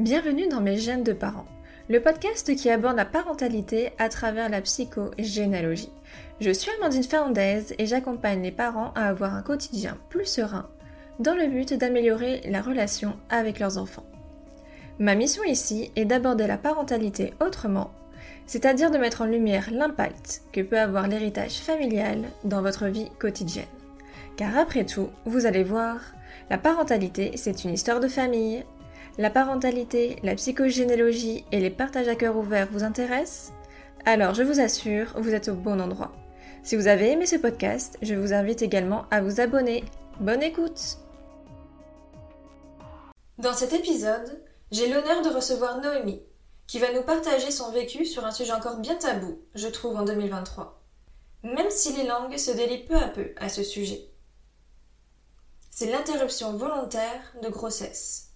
Bienvenue dans Mes gènes de parents, le podcast qui aborde la parentalité à travers la psychogénéalogie. Je suis Amandine Fernandez et j'accompagne les parents à avoir un quotidien plus serein dans le but d'améliorer la relation avec leurs enfants. Ma mission ici est d'aborder la parentalité autrement, c'est-à-dire de mettre en lumière l'impact que peut avoir l'héritage familial dans votre vie quotidienne. Car après tout, vous allez voir, la parentalité, c'est une histoire de famille. La parentalité, la psychogénéalogie et les partages à cœur ouvert vous intéressent Alors je vous assure, vous êtes au bon endroit. Si vous avez aimé ce podcast, je vous invite également à vous abonner. Bonne écoute Dans cet épisode, j'ai l'honneur de recevoir Noémie, qui va nous partager son vécu sur un sujet encore bien tabou, je trouve, en 2023. Même si les langues se délient peu à peu à ce sujet c'est l'interruption volontaire de grossesse.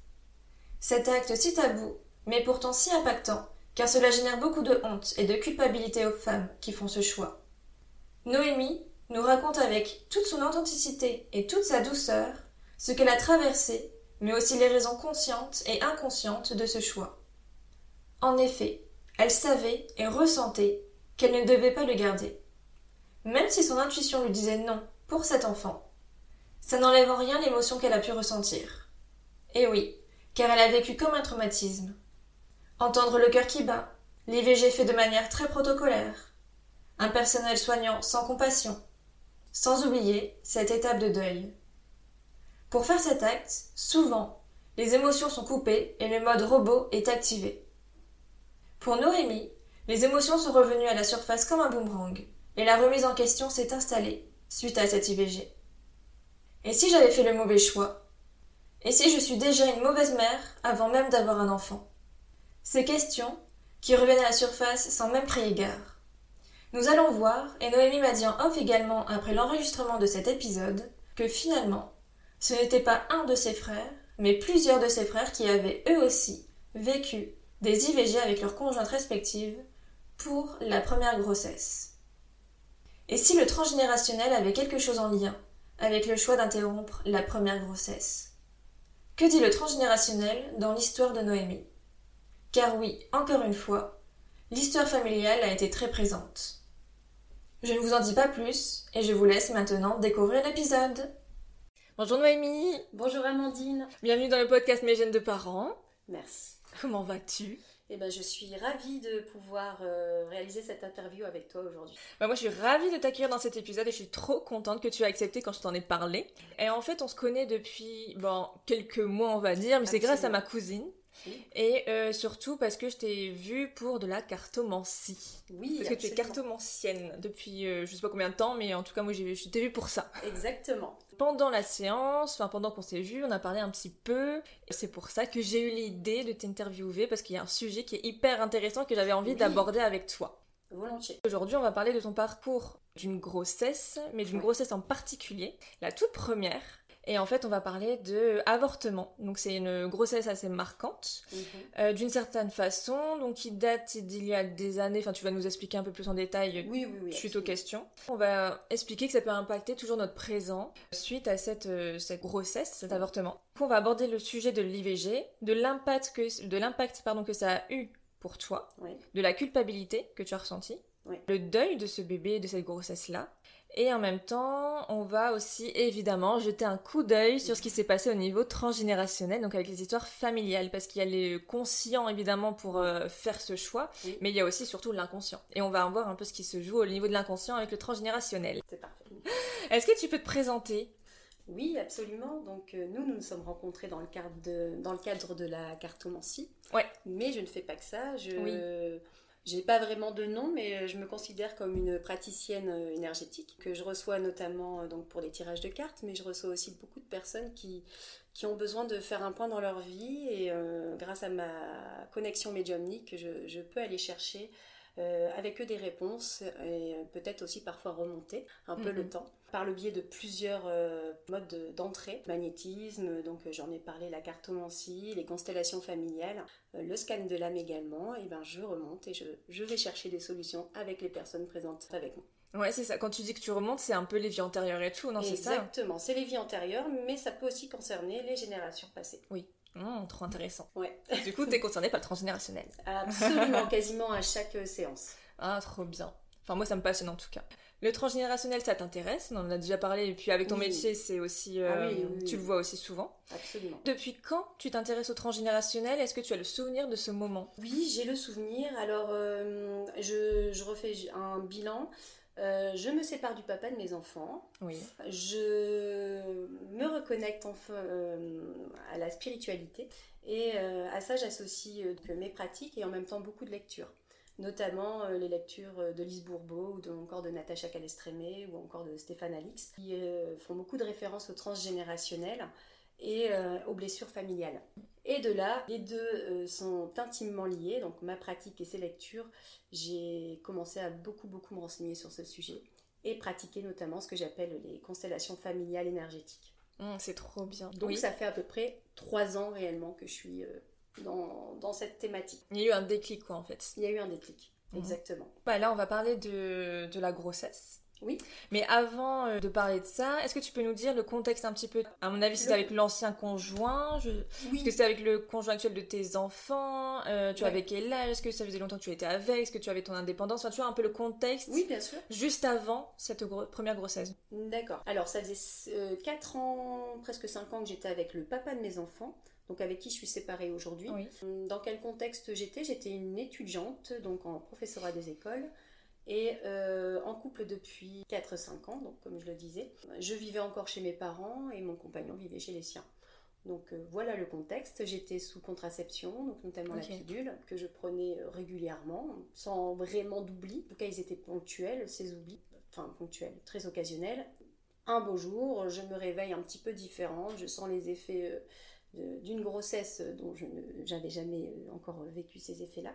Cet acte si tabou, mais pourtant si impactant, car cela génère beaucoup de honte et de culpabilité aux femmes qui font ce choix. Noémie nous raconte avec toute son authenticité et toute sa douceur ce qu'elle a traversé, mais aussi les raisons conscientes et inconscientes de ce choix. En effet, elle savait et ressentait qu'elle ne devait pas le garder. Même si son intuition lui disait non pour cet enfant, ça n'enlève en rien l'émotion qu'elle a pu ressentir. Et oui, car elle a vécu comme un traumatisme. Entendre le cœur qui bat, l'IVG fait de manière très protocolaire, un personnel soignant sans compassion, sans oublier cette étape de deuil. Pour faire cet acte, souvent, les émotions sont coupées et le mode robot est activé. Pour Noémie, les émotions sont revenues à la surface comme un boomerang, et la remise en question s'est installée suite à cette IVG. Et si j'avais fait le mauvais choix? Et si je suis déjà une mauvaise mère avant même d'avoir un enfant? Ces questions, qui reviennent à la surface sans même crier gare. Nous allons voir, et Noémie m'a dit en off également après l'enregistrement de cet épisode, que finalement, ce n'était pas un de ses frères, mais plusieurs de ses frères qui avaient eux aussi vécu des IVG avec leurs conjointes respectives pour la première grossesse. Et si le transgénérationnel avait quelque chose en lien avec le choix d'interrompre la première grossesse? Que dit le transgénérationnel dans l'histoire de Noémie? Car oui, encore une fois, l'histoire familiale a été très présente. Je ne vous en dis pas plus et je vous laisse maintenant découvrir l'épisode. Bonjour Noémie Bonjour Amandine Bienvenue dans le podcast Mes gènes de parents. Merci. Comment vas-tu? Eh ben, je suis ravie de pouvoir euh, réaliser cette interview avec toi aujourd'hui. Bah, moi, je suis ravie de t'accueillir dans cet épisode et je suis trop contente que tu aies accepté quand je t'en ai parlé. Et en fait, on se connaît depuis bon, quelques mois, on va dire, mais c'est grâce à ma cousine. Et euh, surtout parce que je t'ai vue pour de la cartomancie. Oui, Parce que tu es cartomancienne depuis euh, je sais pas combien de temps, mais en tout cas, moi, je t'ai vue pour ça. Exactement. Pendant la séance, enfin pendant qu'on s'est vu, on a parlé un petit peu. Et c'est pour ça que j'ai eu l'idée de t'interviewer parce qu'il y a un sujet qui est hyper intéressant que j'avais envie d'aborder avec toi. Volontiers. Aujourd'hui, on va parler de ton parcours d'une grossesse, mais d'une grossesse en particulier, la toute première. Et en fait, on va parler de avortement. Donc, c'est une grossesse assez marquante, mhm. euh, d'une certaine façon, donc qui date d'il y a des années. Enfin, tu vas nous expliquer un peu plus en détail oui, oui, oui, suite aux questions. On va expliquer que ça peut impacter toujours notre présent suite à cette, euh, cette grossesse, cet avortement. on va aborder le sujet de l'IVG, de l'impact que, de l'impact, pardon, que ça a eu pour toi, de la culpabilité que tu as ressentie, le deuil de ce bébé, de cette grossesse-là, et en même temps, on va aussi évidemment jeter un coup d'œil sur ce qui s'est passé au niveau transgénérationnel, donc avec les histoires familiales, parce qu'il y a les conscients évidemment pour euh, faire ce choix, mais il y a aussi surtout l'inconscient. Et on va voir un peu ce qui se joue au niveau de l'inconscient avec le transgénérationnel. C'est parfait. Est-ce que tu peux te présenter? Oui, absolument. Donc euh, nous, nous nous sommes rencontrés dans le cadre de, dans le cadre de la cartomancie. Ouais. Mais je ne fais pas que ça. Je, j'ai pas vraiment de nom, mais euh, je me considère comme une praticienne euh, énergétique que je reçois notamment euh, donc pour les tirages de cartes, mais je reçois aussi beaucoup de personnes qui, qui ont besoin de faire un point dans leur vie et grâce à ma connexion médiumnique, je, je peux aller chercher avec eux des réponses et peut-être aussi parfois remonter un peu le mhm. temps par le biais de plusieurs modes d'entrée, magnétisme, donc j'en ai parlé, la cartomancie, les constellations familiales, euh, le scan de l'âme également, et ben je remonte et je, je, vais chercher des solutions avec les personnes présentes avec moi. Ouais, c'est ça. Quand tu dis que tu remontes, c'est un peu les vies antérieures et tout, non C'est ça? Exactement, c'est les vies antérieures, mais ça peut aussi concerner les générations passées. Oui. Mmh, trop intéressant. Ouais. Du coup, tu es concernée par le transgénérationnel. Absolument, quasiment à chaque séance. Ah, trop bien. Enfin, moi, ça me passionne en tout cas. Le transgénérationnel, ça t'intéresse? On en a déjà parlé. Et puis, avec ton métier, c'est aussi. Ah oui, euh, tu le vois aussi souvent. Absolument. Depuis quand tu t'intéresses au transgénérationnel? Est-ce que tu as le souvenir de ce moment? Oui, j'ai le souvenir. Alors, euh, je, je, refais un bilan. Euh, je me sépare du papa de mes enfants. Oui. Je me reconnecte enfin à la spiritualité. Et à ça, j'associe mes pratiques et en même temps beaucoup de lectures notamment les lectures de Lise Bourbeau ou encore de Natacha Calestrémé ou encore de Stéphane Alix, qui font beaucoup de références au transgénérationnel et aux blessures familiales. Et de là, les deux sont intimement liés, donc ma pratique et ces lectures, j'ai commencé à beaucoup beaucoup me renseigner sur ce sujet et pratiquer notamment ce que j'appelle les constellations familiales énergétiques. Mmh, c'est trop bien. Donc ça fait à peu près trois ans réellement que je suis dans, dans, cette thématique. Il y a eu un déclic, quoi, en fait. Il y a eu un déclic, mhm. exactement. Bah, là, on va parler de, de la grossesse. Oui. Mais avant euh, de parler de ça, est-ce que tu peux nous dire le contexte un petit peu? À mon avis, c'est avec l'ancien conjoint. Je... Oui. Est-ce que c'est avec le conjoint actuel de tes enfants euh, Tu avais quel âge Est-ce que ça faisait longtemps que tu étais avec Est-ce que tu avais ton indépendance? Enfin, tu vois un peu le contexte. Oui, bien sûr. Juste avant cette première grossesse. D'accord. Alors, ça faisait 4 euh, ans, presque 5 ans que j'étais avec le papa de mes enfants donc avec qui je suis séparée aujourd'hui. Dans quel contexte j'étais? J'étais une étudiante, donc en professorat des écoles, et euh, en couple depuis 4-5 ans, donc comme je le disais. Je vivais encore chez mes parents et mon compagnon vivait chez les siens. Donc euh, voilà le contexte. J'étais sous contraception, donc notamment la pilule, que je prenais euh, régulièrement, sans vraiment d'oubli. En tout cas, ils étaient ponctuels, ces oublis, enfin ponctuels, très occasionnels. Un beau jour, je me réveille un petit peu différente, je sens les effets d'une grossesse dont je n'avais jamais encore vécu ces effets-là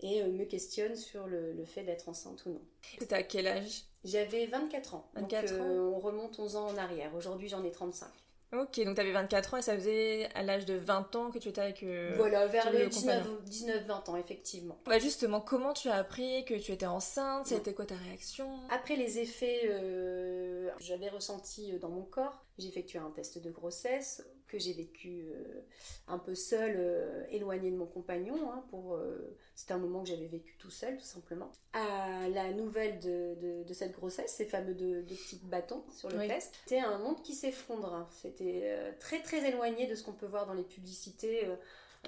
et euh, me questionne sur le, fait d'être enceinte ou non. C'était à quel âge? J'avais 24 ans. 24 donc, euh, ans. on remonte 11 ans en arrière. Aujourd'hui, j'en ai 35. Ok, donc tu avais 24 ans et ça faisait à l'âge de 20 ans que tu étais avec. voilà, vers les 19-20 ans, effectivement. Bah justement, comment tu as appris que tu étais enceinte? C'était quoi ta réaction? Après les effets que j'avais ressentis dans mon corps, j'ai effectué un test de grossesse que j'ai vécu euh, un peu seule, euh, éloignée de mon compagnon. Hein, pour, euh, c'était un moment que j'avais vécu tout seul, tout simplement. À la nouvelle de, de, cette grossesse, ces fameux deux, petits bâtons sur le test, c'était un monde qui s'effondre. Hein. C'était très très éloigné de ce qu'on peut voir dans les publicités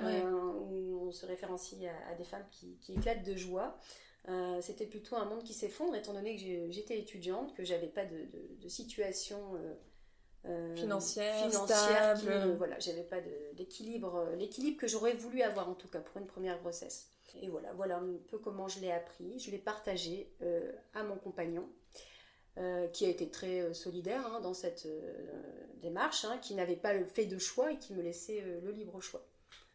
où on se référencie à, des femmes qui, qui, éclatent de joie. c'était plutôt un monde qui s'effondre étant donné que j'étais étudiante, que j'avais pas de, de situation euh, financière, financière stable. voilà, j'avais pas d'équilibre, euh, l'équilibre que j'aurais voulu avoir en tout cas pour une première grossesse. Et voilà, voilà un peu comment je l'ai appris. Je l'ai partagé euh, à mon compagnon, qui a été très solidaire hein, dans cette démarche, hein, qui n'avait pas le fait de choix et qui me laissait le libre choix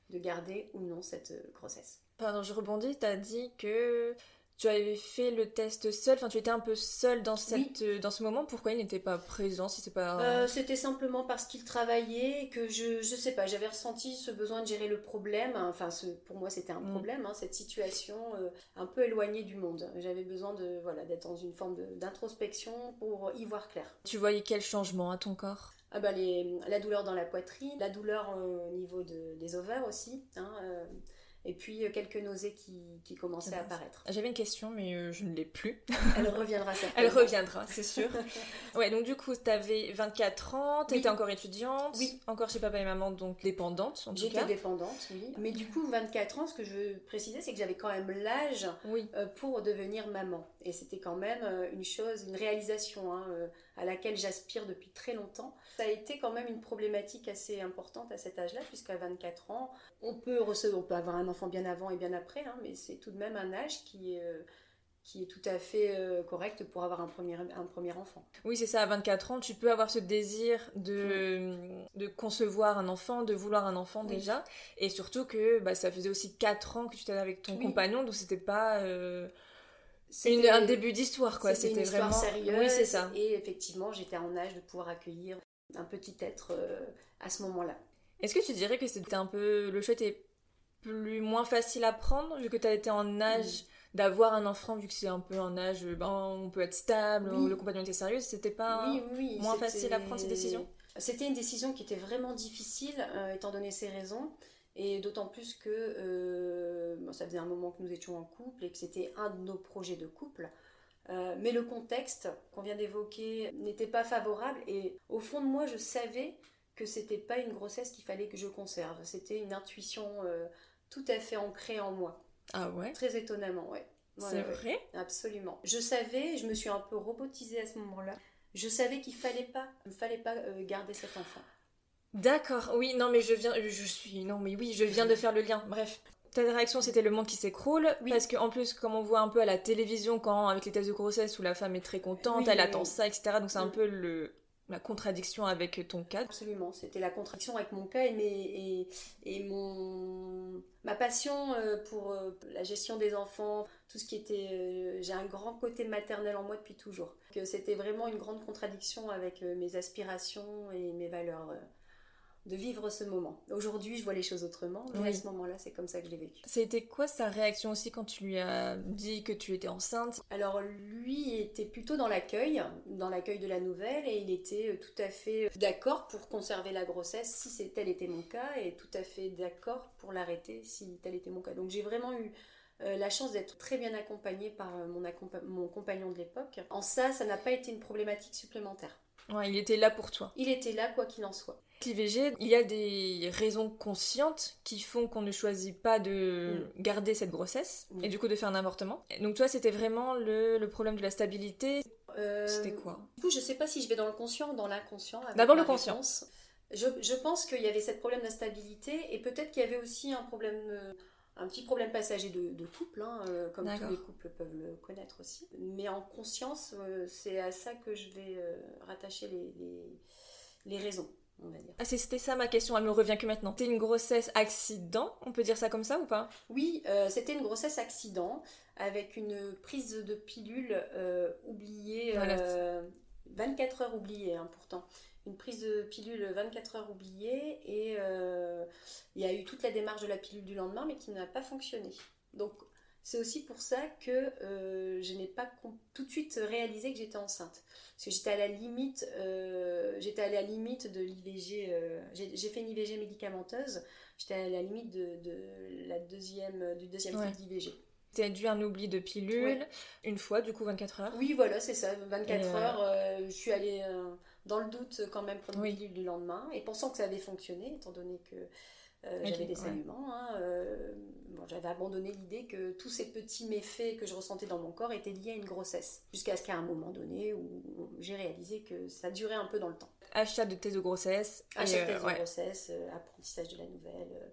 de garder ou non cette grossesse. Pardon, je rebondis, tu as dit que tu avais fait le test seul, enfin tu étais un peu seule dans, cette, euh, dans ce moment, pourquoi il n'était pas présent si c'est pas... Euh, c'était simplement parce qu'il travaillait et que je, je sais pas, j'avais ressenti ce besoin de gérer le problème, enfin ce, pour moi c'était un mm. problème, hein, cette situation euh, un peu éloignée du monde. J'avais besoin de voilà d'être dans une forme d'introspection pour y voir clair. Tu voyais quel changement à ton corps? Ah bah les, la douleur dans la poitrine, la douleur au niveau de, des ovaires aussi. Hein, et puis euh, quelques nausées qui, qui commençaient à apparaître. J'avais une question, mais euh, je ne l'ai plus. Elle reviendra certainement. Elle reviendra, c'est sûr. ouais, donc du coup, tu avais 24 ans, tu étais encore étudiante, oui. encore chez papa et maman, donc dépendante en tout cas. J'étais dépendante, oui. Mais du coup, 24 ans, ce que je veux préciser, c'est que j'avais quand même l'âge oui. Euh, pour devenir maman. Et c'était quand même une chose, une réalisation hein, à laquelle j'aspire depuis très longtemps. Ça a été quand même une problématique assez importante à cet âge-là, puisqu'à 24 ans, on peut, recevoir, on peut avoir un enfant bien avant et bien après, hein, mais c'est tout de même un âge qui est, euh, qui est tout à fait euh, correct pour avoir un premier, un premier enfant. Oui, c'est ça, à 24 ans, tu peux avoir ce désir de, de concevoir un enfant, de vouloir un enfant déjà, et surtout que bah, ça faisait aussi 4 ans que tu étais avec ton compagnon, donc c'était pas... Euh, c'était un début d'histoire, quoi. C'était vraiment sérieuse. Oui, c'est ça. Et effectivement, j'étais en âge de pouvoir accueillir un petit être à ce moment-là. Est-ce que tu dirais que c'était un peu le choix était plus moins facile à prendre vu que tu as été en âge d'avoir un enfant vu que c'est un peu un âge ben, on peut être stable le compagnon était sérieux c'était pas moins facile à prendre ces décisions? c'était une décision qui était vraiment difficile euh, étant donné ses raisons et d'autant plus que euh, ça faisait un moment que nous étions en couple et que c'était un de nos projets de couple euh, mais le contexte qu'on vient d'évoquer n'était pas favorable et au fond de moi je savais que c'était pas une grossesse qu'il fallait que je conserve c'était une intuition tout à fait ancrée en moi ah ouais? Très étonnamment, ouais. c'est vrai? Absolument. Je savais, je me suis un peu robotisée à ce moment-là. Je savais qu'il fallait pas, il fallait pas euh, garder cet enfant. D'accord, oui, non mais je viens, je suis, non mais oui, je viens de faire le lien. Bref, ta réaction c'était le monde qui s'écroule parce qu'en plus comme on voit un peu à la télévision quand avec les tests de grossesse où la femme est très contente, elle attend ça, etc. Donc c'est un peu le la contradiction avec ton cas. Absolument, c'était la contradiction avec mon cas et, mes, et, mon, ma passion euh, pour euh, la gestion des enfants, tout ce qui était... Euh, j'ai un grand côté maternel en moi depuis toujours. C'était vraiment une grande contradiction avec mes aspirations et mes valeurs de vivre ce moment. Aujourd'hui, je vois les choses autrement, mais à ce moment-là, c'est comme ça que je l'ai vécu. C'était quoi sa réaction aussi quand tu lui as dit que tu étais enceinte? Alors, lui était plutôt dans l'accueil, dans l'accueil de la nouvelle, et il était tout à fait d'accord pour conserver la grossesse si tel était mon cas, et tout à fait d'accord pour l'arrêter si tel était mon cas. Donc, j'ai vraiment eu euh, la chance d'être très bien accompagnée par euh, mon, mon compagnon de l'époque. En ça, ça n'a pas été une problématique supplémentaire. Ouais, il était là pour toi. Il était là quoi qu'il en soit. L'IVG, il y a des raisons conscientes qui font qu'on ne choisit pas de mm. garder cette grossesse et du coup de faire un avortement. Donc toi, c'était vraiment le, problème de la stabilité. Euh, c'était quoi Du coup, je sais pas si je vais dans le conscient ou dans l'inconscient. D'abord le conscient. Je, je, pense qu'il y avait cette problème d'instabilité et peut-être qu'il y avait aussi un problème, euh, un petit problème passager de, couple, hein, euh, comme tous les couples peuvent le connaître aussi. Mais en conscience, c'est à ça que je vais rattacher les, les, les raisons. Ah, c'était ça ma question, elle me revient que maintenant. C'était une grossesse accident, on peut dire ça comme ça ou pas? Oui, euh, c'était une grossesse accident avec une prise de pilule euh, oubliée, 24 euh, heures oubliées hein, pourtant. Une prise de pilule 24 heures oubliée et il y a eu toute la démarche de la pilule du lendemain mais qui n'a pas fonctionné. Donc c'est aussi pour ça que euh, je n'ai pas tout de suite réalisé que j'étais enceinte. Parce que j'étais à la limite, euh, j'étais à la limite de l'IVG. Euh, j'ai fait une IVG médicamenteuse. J'étais à la limite de, la deuxième, du deuxième ouais. cycle d'IVG. Tu as dû un oubli de pilule une fois, du coup 24 heures Oui, voilà, c'est ça, 24 heures. je suis allée dans le doute quand même pour une pilule du lendemain et pensant que ça avait fonctionné, étant donné que euh, j'avais des saignements. Hein, euh, j'avais abandonné l'idée que tous ces petits méfaits que je ressentais dans mon corps étaient liés à une grossesse. Jusqu'à ce qu'à un moment donné où j'ai réalisé que ça durait un peu dans le temps. Achat de thèse de grossesse. Achat de thèse de grossesse, euh, apprentissage de la nouvelle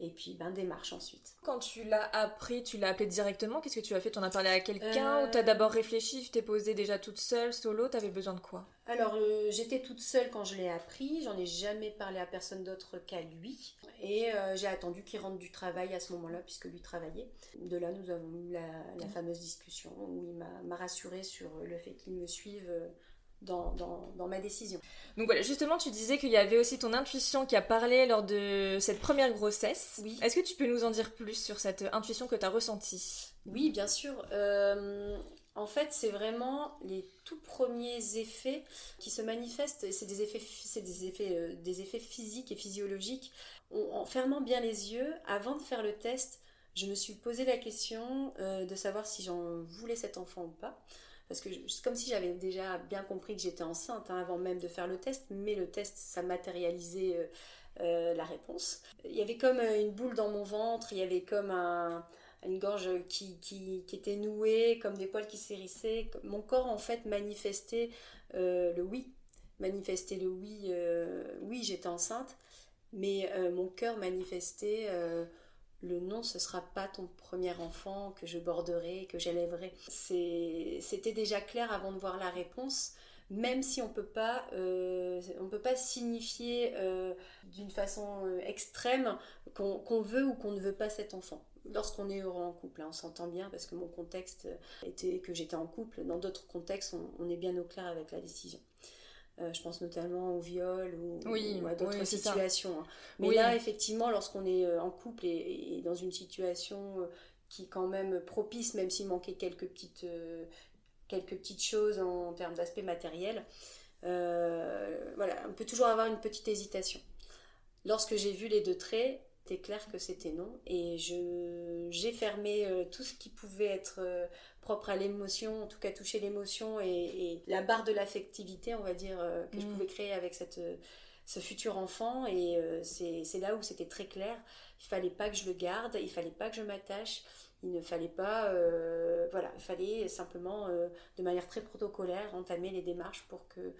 et puis ben démarche ensuite. Quand tu l'as appris, tu l'as appelé directement, qu'est-ce que tu as fait? Tu en as parlé à quelqu'un ou tu as d'abord réfléchi, tu t'es posée déjà toute seule, solo, tu avais besoin de quoi? Alors euh, j'étais toute seule quand je l'ai appris, j'en ai jamais parlé à personne d'autre qu'à lui. Et euh, j'ai attendu qu'il rentre du travail à ce moment-là puisque lui travaillait. De là nous avons eu la, la fameuse discussion où il m'a rassuré sur le fait qu'il me suive dans, dans, ma décision. Donc voilà, justement, tu disais qu'il y avait aussi ton intuition qui a parlé lors de cette première grossesse. Oui. Est-ce que tu peux nous en dire plus sur cette intuition que tu as ressentie? Oui, bien sûr. Euh, en fait, c'est vraiment les tout premiers effets qui se manifestent. C'est des effets, c'est des effets, euh, des effets physiques et physiologiques. En, fermant bien les yeux, avant de faire le test, je me suis posé la question euh, de savoir si j'en voulais cet enfant ou pas parce que c'est comme si j'avais déjà bien compris que j'étais enceinte hein, avant même de faire le test, mais le test, ça matérialisait euh, euh, la réponse. Il y avait comme euh, une boule dans mon ventre, il y avait comme une gorge qui, qui, était nouée, comme des poils qui s'hérissaient. Mon corps, en fait, manifestait le oui. Manifestait le oui, oui, j'étais enceinte, mais mon cœur manifestait le non, ce sera pas ton premier enfant que je borderai, que j'élèverai. C'était déjà clair avant de voir la réponse, même si on peut pas, euh, on peut pas signifier euh, d'une façon euh, extrême qu'on veut ou qu'on ne veut pas cet enfant. Lorsqu'on est heureux en couple, hein, on s'entend bien parce que mon contexte était que j'étais en couple. Dans d'autres contextes, on est bien au clair avec la décision. Euh, je pense notamment au viol ou, à d'autres situations. Hein. Mais là, effectivement, lorsqu'on est euh, en couple et, dans une situation euh, qui est quand même propice, même s'il manquait quelques petites, quelques petites choses en, termes d'aspect matériel. voilà, on peut toujours avoir une petite hésitation. Lorsque j'ai vu les deux traits, c'était clair que c'était non. Et j'ai fermé tout ce qui pouvait être propre à l'émotion, en tout cas toucher l'émotion et, la barre de l'affectivité, on va dire, euh, que je mm. pouvais créer avec cette, ce futur enfant. Et c'est, c'est là où c'était très clair. Il fallait pas que je le garde, il fallait pas que je m'attache. Il ne fallait pas, voilà, il fallait simplement, de manière très protocolaire, entamer les démarches pour que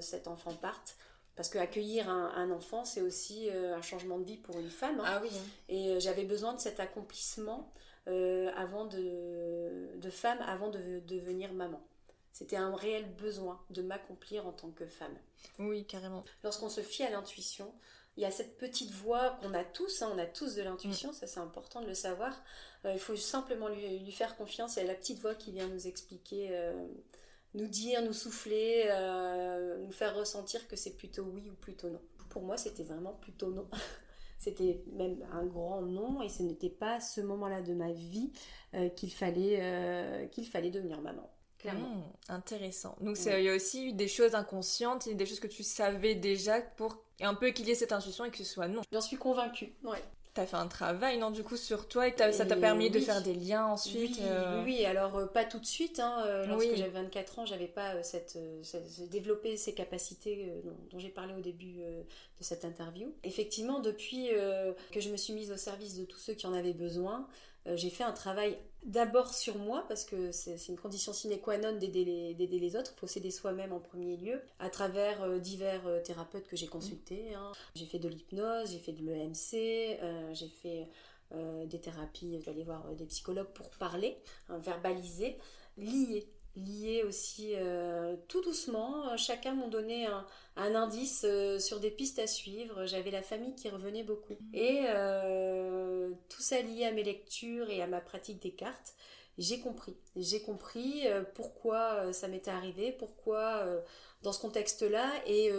cet enfant parte. Parce qu'accueillir un, un, enfant, c'est aussi euh, un changement de vie pour une femme. Hein. Ah oui. Hein. Et euh, j'avais besoin de cet accomplissement euh, avant de, de, femme, avant de, devenir maman. C'était un réel besoin de m'accomplir en tant que femme. Oui, carrément. Lorsqu'on se fie à l'intuition, il y a cette petite voix qu'on a tous, hein, on a tous de l'intuition, mm. ça c'est important de le savoir. il faut simplement lui, lui, faire confiance. Il y a la petite voix qui vient nous expliquer nous dire, nous souffler, euh, nous faire ressentir que c'est plutôt oui ou plutôt non. Pour moi, c'était vraiment plutôt non. c'était même un grand non et ce n'était pas ce moment-là de ma vie euh, qu'il fallait, euh, qu'il fallait devenir maman. Clairement. Hmm, intéressant. Donc il y a aussi eu des choses inconscientes, des choses que tu savais déjà pour un peu qu'il y ait cette intuition et que ce soit non. J'en suis convaincue. Ouais. T'as fait un travail, non, du coup, sur toi et, ça t'a permis de faire des liens ensuite Oui, euh oui alors euh, pas tout de suite. Hein, euh, lorsque j'avais 24 ans, j'avais pas cette, développé ces capacités dont, j'ai parlé au début de cette interview. Effectivement, depuis que je me suis mise au service de tous ceux qui en avaient besoin, j'ai fait un travail d'abord sur moi, parce que c'est une condition sine qua non d'aider les, autres, il faut s'aider soi-même en premier lieu, à travers euh, divers euh, thérapeutes que j'ai consultés. Hein. J'ai fait de l'hypnose, j'ai fait de l'EMC, euh, j'ai fait des thérapies, je vais aller voir des psychologues pour parler, hein, verbaliser, lier liés aussi euh, tout doucement. Euh, chacun m'ont donné un, indice euh, sur des pistes à suivre. J'avais la famille qui revenait beaucoup. Mmh. Et tout ça lié à mes lectures et à ma pratique des cartes. J'ai compris. J'ai compris pourquoi ça m'était arrivé, pourquoi dans ce contexte-là et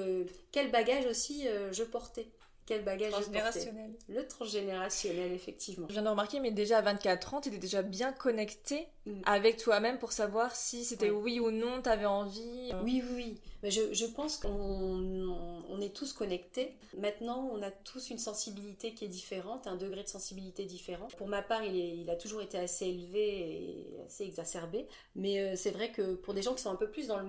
quel bagage aussi je portais. Quel bagage transgénérationnel. Le transgénérationnel, effectivement. Je viens de remarquer, mais déjà à 24 ans, tu étais déjà bien connecté mm. avec toi-même pour savoir si c'était oui ou non, tu avais envie. Euh. Oui, oui. Mais je, je pense qu'on on est tous connectés. Maintenant, on a tous une sensibilité qui est différente, un degré de sensibilité différent. Pour ma part, il, est, il a toujours été assez élevé et assez exacerbé. Mais euh, c'est vrai que pour des gens qui sont un peu plus dans le,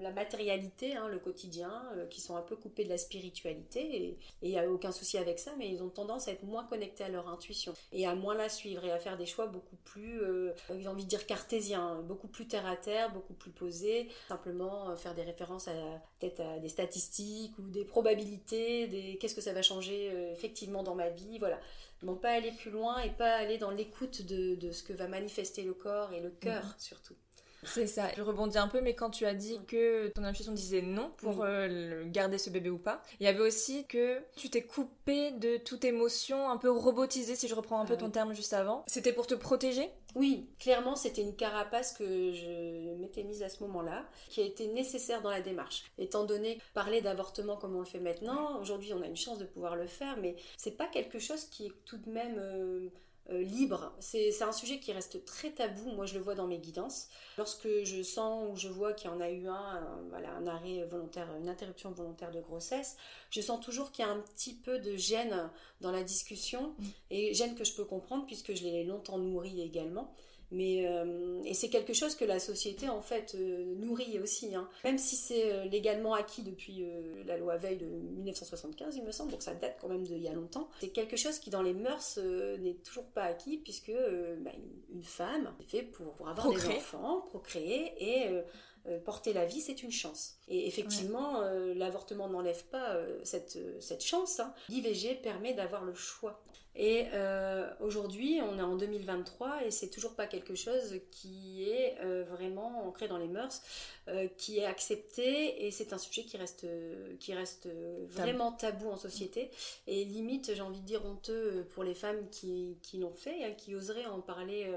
la matérialité, hein, le quotidien, euh, qui sont un peu coupés de la spiritualité, et il n'y a aucun souci avec ça, mais ils ont tendance à être moins connectés à leur intuition et à moins la suivre et à faire des choix beaucoup plus, euh, j'ai envie de dire cartésiens, beaucoup plus terre à terre, beaucoup plus posés, simplement euh, faire des références à peut-être à des statistiques ou des probabilités, des qu'est-ce que ça va changer euh, effectivement dans ma vie, voilà. Non pas aller plus loin et pas aller dans l'écoute de, de, ce que va manifester le corps et le cœur mhm. surtout. C'est ça. Je rebondis un peu, mais quand tu as dit que ton intuition disait non pour euh, garder ce bébé ou pas, il y avait aussi que tu t'es coupé de toute émotion, un peu robotisée, si je reprends un peu ah ton terme juste avant. C'était pour te protéger? Oui, clairement, c'était une carapace que je m'étais mise à ce moment-là, qui a été nécessaire dans la démarche. Étant donné parler d'avortement comme on le fait maintenant, aujourd'hui on a une chance de pouvoir le faire, mais c'est pas quelque chose qui est tout de même. Euh, euh, libre. C'est un sujet qui reste très tabou, moi je le vois dans mes guidances. Lorsque je sens ou je vois qu'il y en a eu un, voilà, un arrêt volontaire, une interruption volontaire de grossesse, je sens toujours qu'il y a un petit peu de gêne dans la discussion, mm. et gêne que je peux comprendre puisque je l'ai longtemps nourri également. Mais, euh, et c'est quelque chose que la société en fait euh, nourrit aussi. Hein. Même si c'est euh, légalement acquis depuis la loi Veil de 1975, il me semble, donc ça date quand même d'il y a longtemps. C'est quelque chose qui dans les mœurs n'est toujours pas acquis puisque bah, une, femme est faite pour, avoir des enfants, procréer et porter la vie, c'est une chance. Et effectivement, l'avortement n'enlève pas cette, cette chance. Hein. L'IVG permet d'avoir le choix. Et euh, aujourd'hui, on est en 2023 et c'est toujours pas quelque chose qui est euh, vraiment ancré dans les mœurs, euh, qui est accepté et c'est un sujet qui reste, qui reste vraiment tabou en société et limite, j'ai envie de dire honteux pour les femmes qui, qui l'ont fait, hein, qui oseraient en parler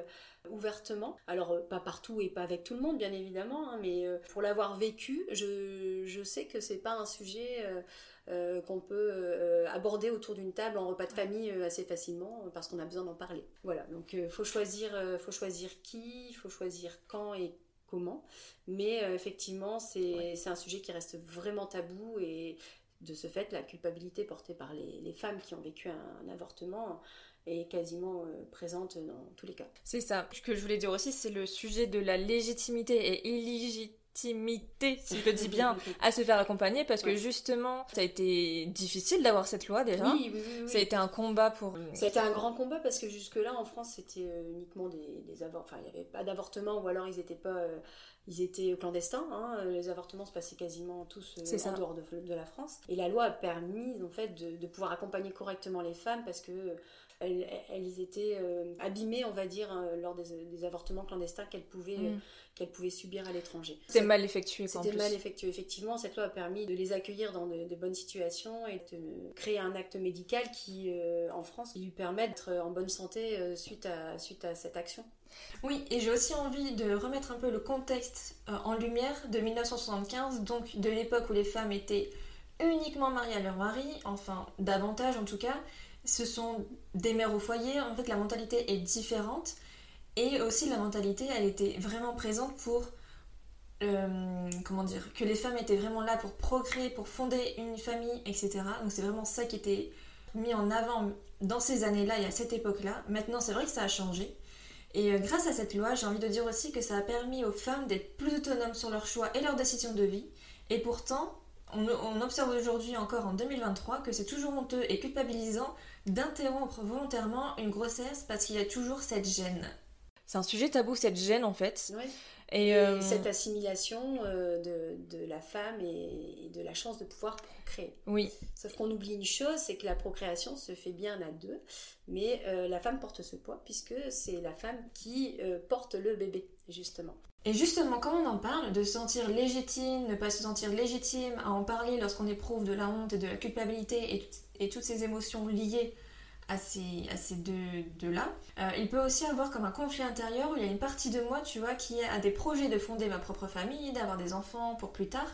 ouvertement. Alors pas partout et pas avec tout le monde bien évidemment, hein, mais pour l'avoir vécu, je, je, sais que c'est pas un sujet qu'on peut aborder autour d'une table en repas de famille assez facilement parce qu'on a besoin d'en parler. Voilà, donc il faut choisir, faut choisir qui, il faut choisir quand et comment. Mais effectivement, c'est un sujet qui reste vraiment tabou et de ce fait, la culpabilité portée par les, femmes qui ont vécu un, avortement est quasiment euh, présente dans tous les cas. C'est ça. Ce que je voulais dire aussi, c'est le sujet de la légitimité et illégitimité, si je le dis bien, à se faire accompagner parce que justement, ça a été difficile d'avoir cette loi déjà. Oui, oui, oui, Ça a été un combat pour. Ça a été un grand combat parce que jusque-là, en France, c'était euh, uniquement des, des avortements. Enfin, il n'y avait pas d'avortement ou alors ils n'étaient pas. Euh, ils étaient clandestins, hein. les avortements se passaient quasiment tous euh, en dehors de, de, la France. Et la loi a permis en fait de, de pouvoir accompagner correctement les femmes parce que elles, elles étaient euh, abîmées, on va dire, euh, lors des, des, avortements clandestins qu'elles pouvaient, mm. Qu'elles pouvaient subir à l'étranger. C'était mal effectué. C'était mal effectué. Effectivement, cette loi a permis de les accueillir dans de, bonnes situations et de créer un acte médical qui, en France, lui permet d'être en bonne santé suite, à, suite à cette action. Oui, et j'ai aussi envie de remettre un peu le contexte euh, en lumière de 1975, donc de l'époque où les femmes étaient uniquement mariées à leur mari, enfin davantage en tout cas. Ce sont des mères au foyer, en fait la mentalité est différente. Et aussi la mentalité, elle était vraiment présente pour... Euh, comment dire Que les femmes étaient vraiment là pour procréer, pour fonder une famille, etc. Donc c'est vraiment ça qui était mis en avant dans ces années-là et à cette époque-là. Maintenant c'est vrai que ça a changé. Et euh, grâce à cette loi, j'ai envie de dire aussi que ça a permis aux femmes d'être plus autonomes sur leurs choix et leurs décisions de vie. Et pourtant, on, observe aujourd'hui encore en 2023 que c'est toujours honteux et culpabilisant d'interrompre volontairement une grossesse parce qu'il y a toujours cette gêne. C'est un sujet tabou, cette gêne en fait. Et, euh, cette assimilation euh, de, de, la femme et, de la chance de pouvoir procréer. Oui. Sauf qu'on oublie une chose, c'est que la procréation se fait bien à deux, mais euh, la femme porte ce poids puisque c'est la femme qui porte le bébé, justement. Et justement, quand on en parle, de se sentir légitime, ne pas se sentir légitime à en parler lorsqu'on éprouve de la honte et de la culpabilité et, et toutes ces émotions liées à ces, à ces deux-là. Euh, il peut aussi avoir comme un conflit intérieur où il y a une partie de moi, tu vois, qui a des projets de fonder ma propre famille, d'avoir des enfants pour plus tard.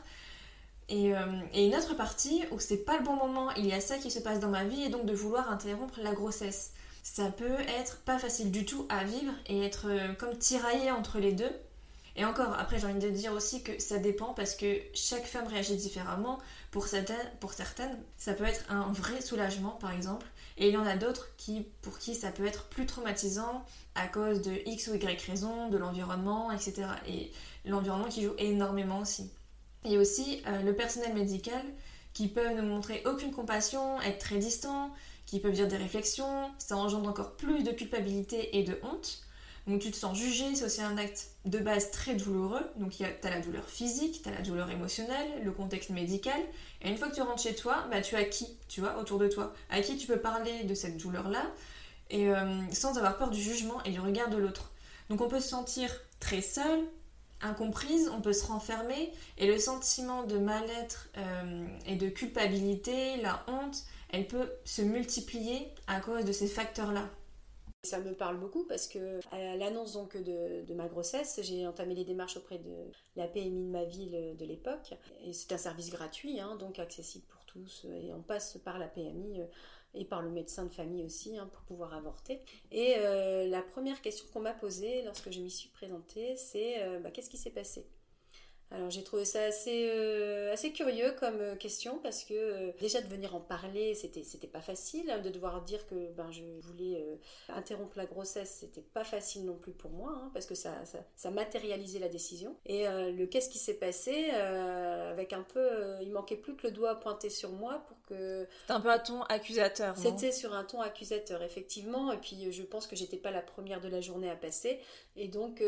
Et, euh, et, une autre partie où c'est pas le bon moment, il y a ça qui se passe dans ma vie et donc de vouloir interrompre la grossesse. Ça peut être pas facile du tout à vivre et être euh, comme tiraillé entre les deux. Et encore, après j'ai envie de dire aussi que ça dépend parce que chaque femme réagit différemment. Pour certaines, pour certaines, ça peut être un vrai soulagement par exemple. Et il y en a d'autres qui, pour qui ça peut être plus traumatisant à cause de X ou Y raison, de l'environnement, etc. Et l'environnement qui joue énormément aussi. Et aussi euh, le personnel médical qui peut ne montrer aucune compassion, être très distant, qui peut dire des réflexions, ça engendre encore plus de culpabilité et de honte. Donc tu te sens jugé, c'est aussi un acte de base très douloureux. Donc tu as la douleur physique, tu as la douleur émotionnelle, le contexte médical. Et une fois que tu rentres chez toi, bah, tu as qui, tu vois, autour de toi? À qui tu peux parler de cette douleur-là? Et euh, sans avoir peur du jugement et du regard de l'autre. Donc on peut se sentir très seul, incomprise, on peut se renfermer et le sentiment de mal-être euh, et de culpabilité, la honte, elle peut se multiplier à cause de ces facteurs-là. Ça me parle beaucoup parce que à l'annonce donc de, ma grossesse, j'ai entamé les démarches auprès de la PMI de ma ville de l'époque. Et c'est un service gratuit, hein, donc accessible pour tous. Et on passe par la PMI euh, et par le médecin de famille aussi hein, pour pouvoir avorter. Et euh, la première question qu'on m'a posée lorsque je m'y suis présentée, c'est euh, bah, qu'est-ce qui s'est passé? Alors j'ai trouvé ça assez, euh, assez curieux comme euh, question parce que euh, déjà de venir en parler c'était c'était pas facile de devoir dire que ben je voulais interrompre la grossesse c'était pas facile non plus pour moi hein, parce que ça, ça, ça matérialisait la décision. Et le qu'est-ce qui s'est passé avec un peu il manquait plus que le doigt pointé sur moi pour que c'était un peu un ton accusateur c'était sur un ton accusateur effectivement et puis je pense que j'étais pas la première de la journée à passer et donc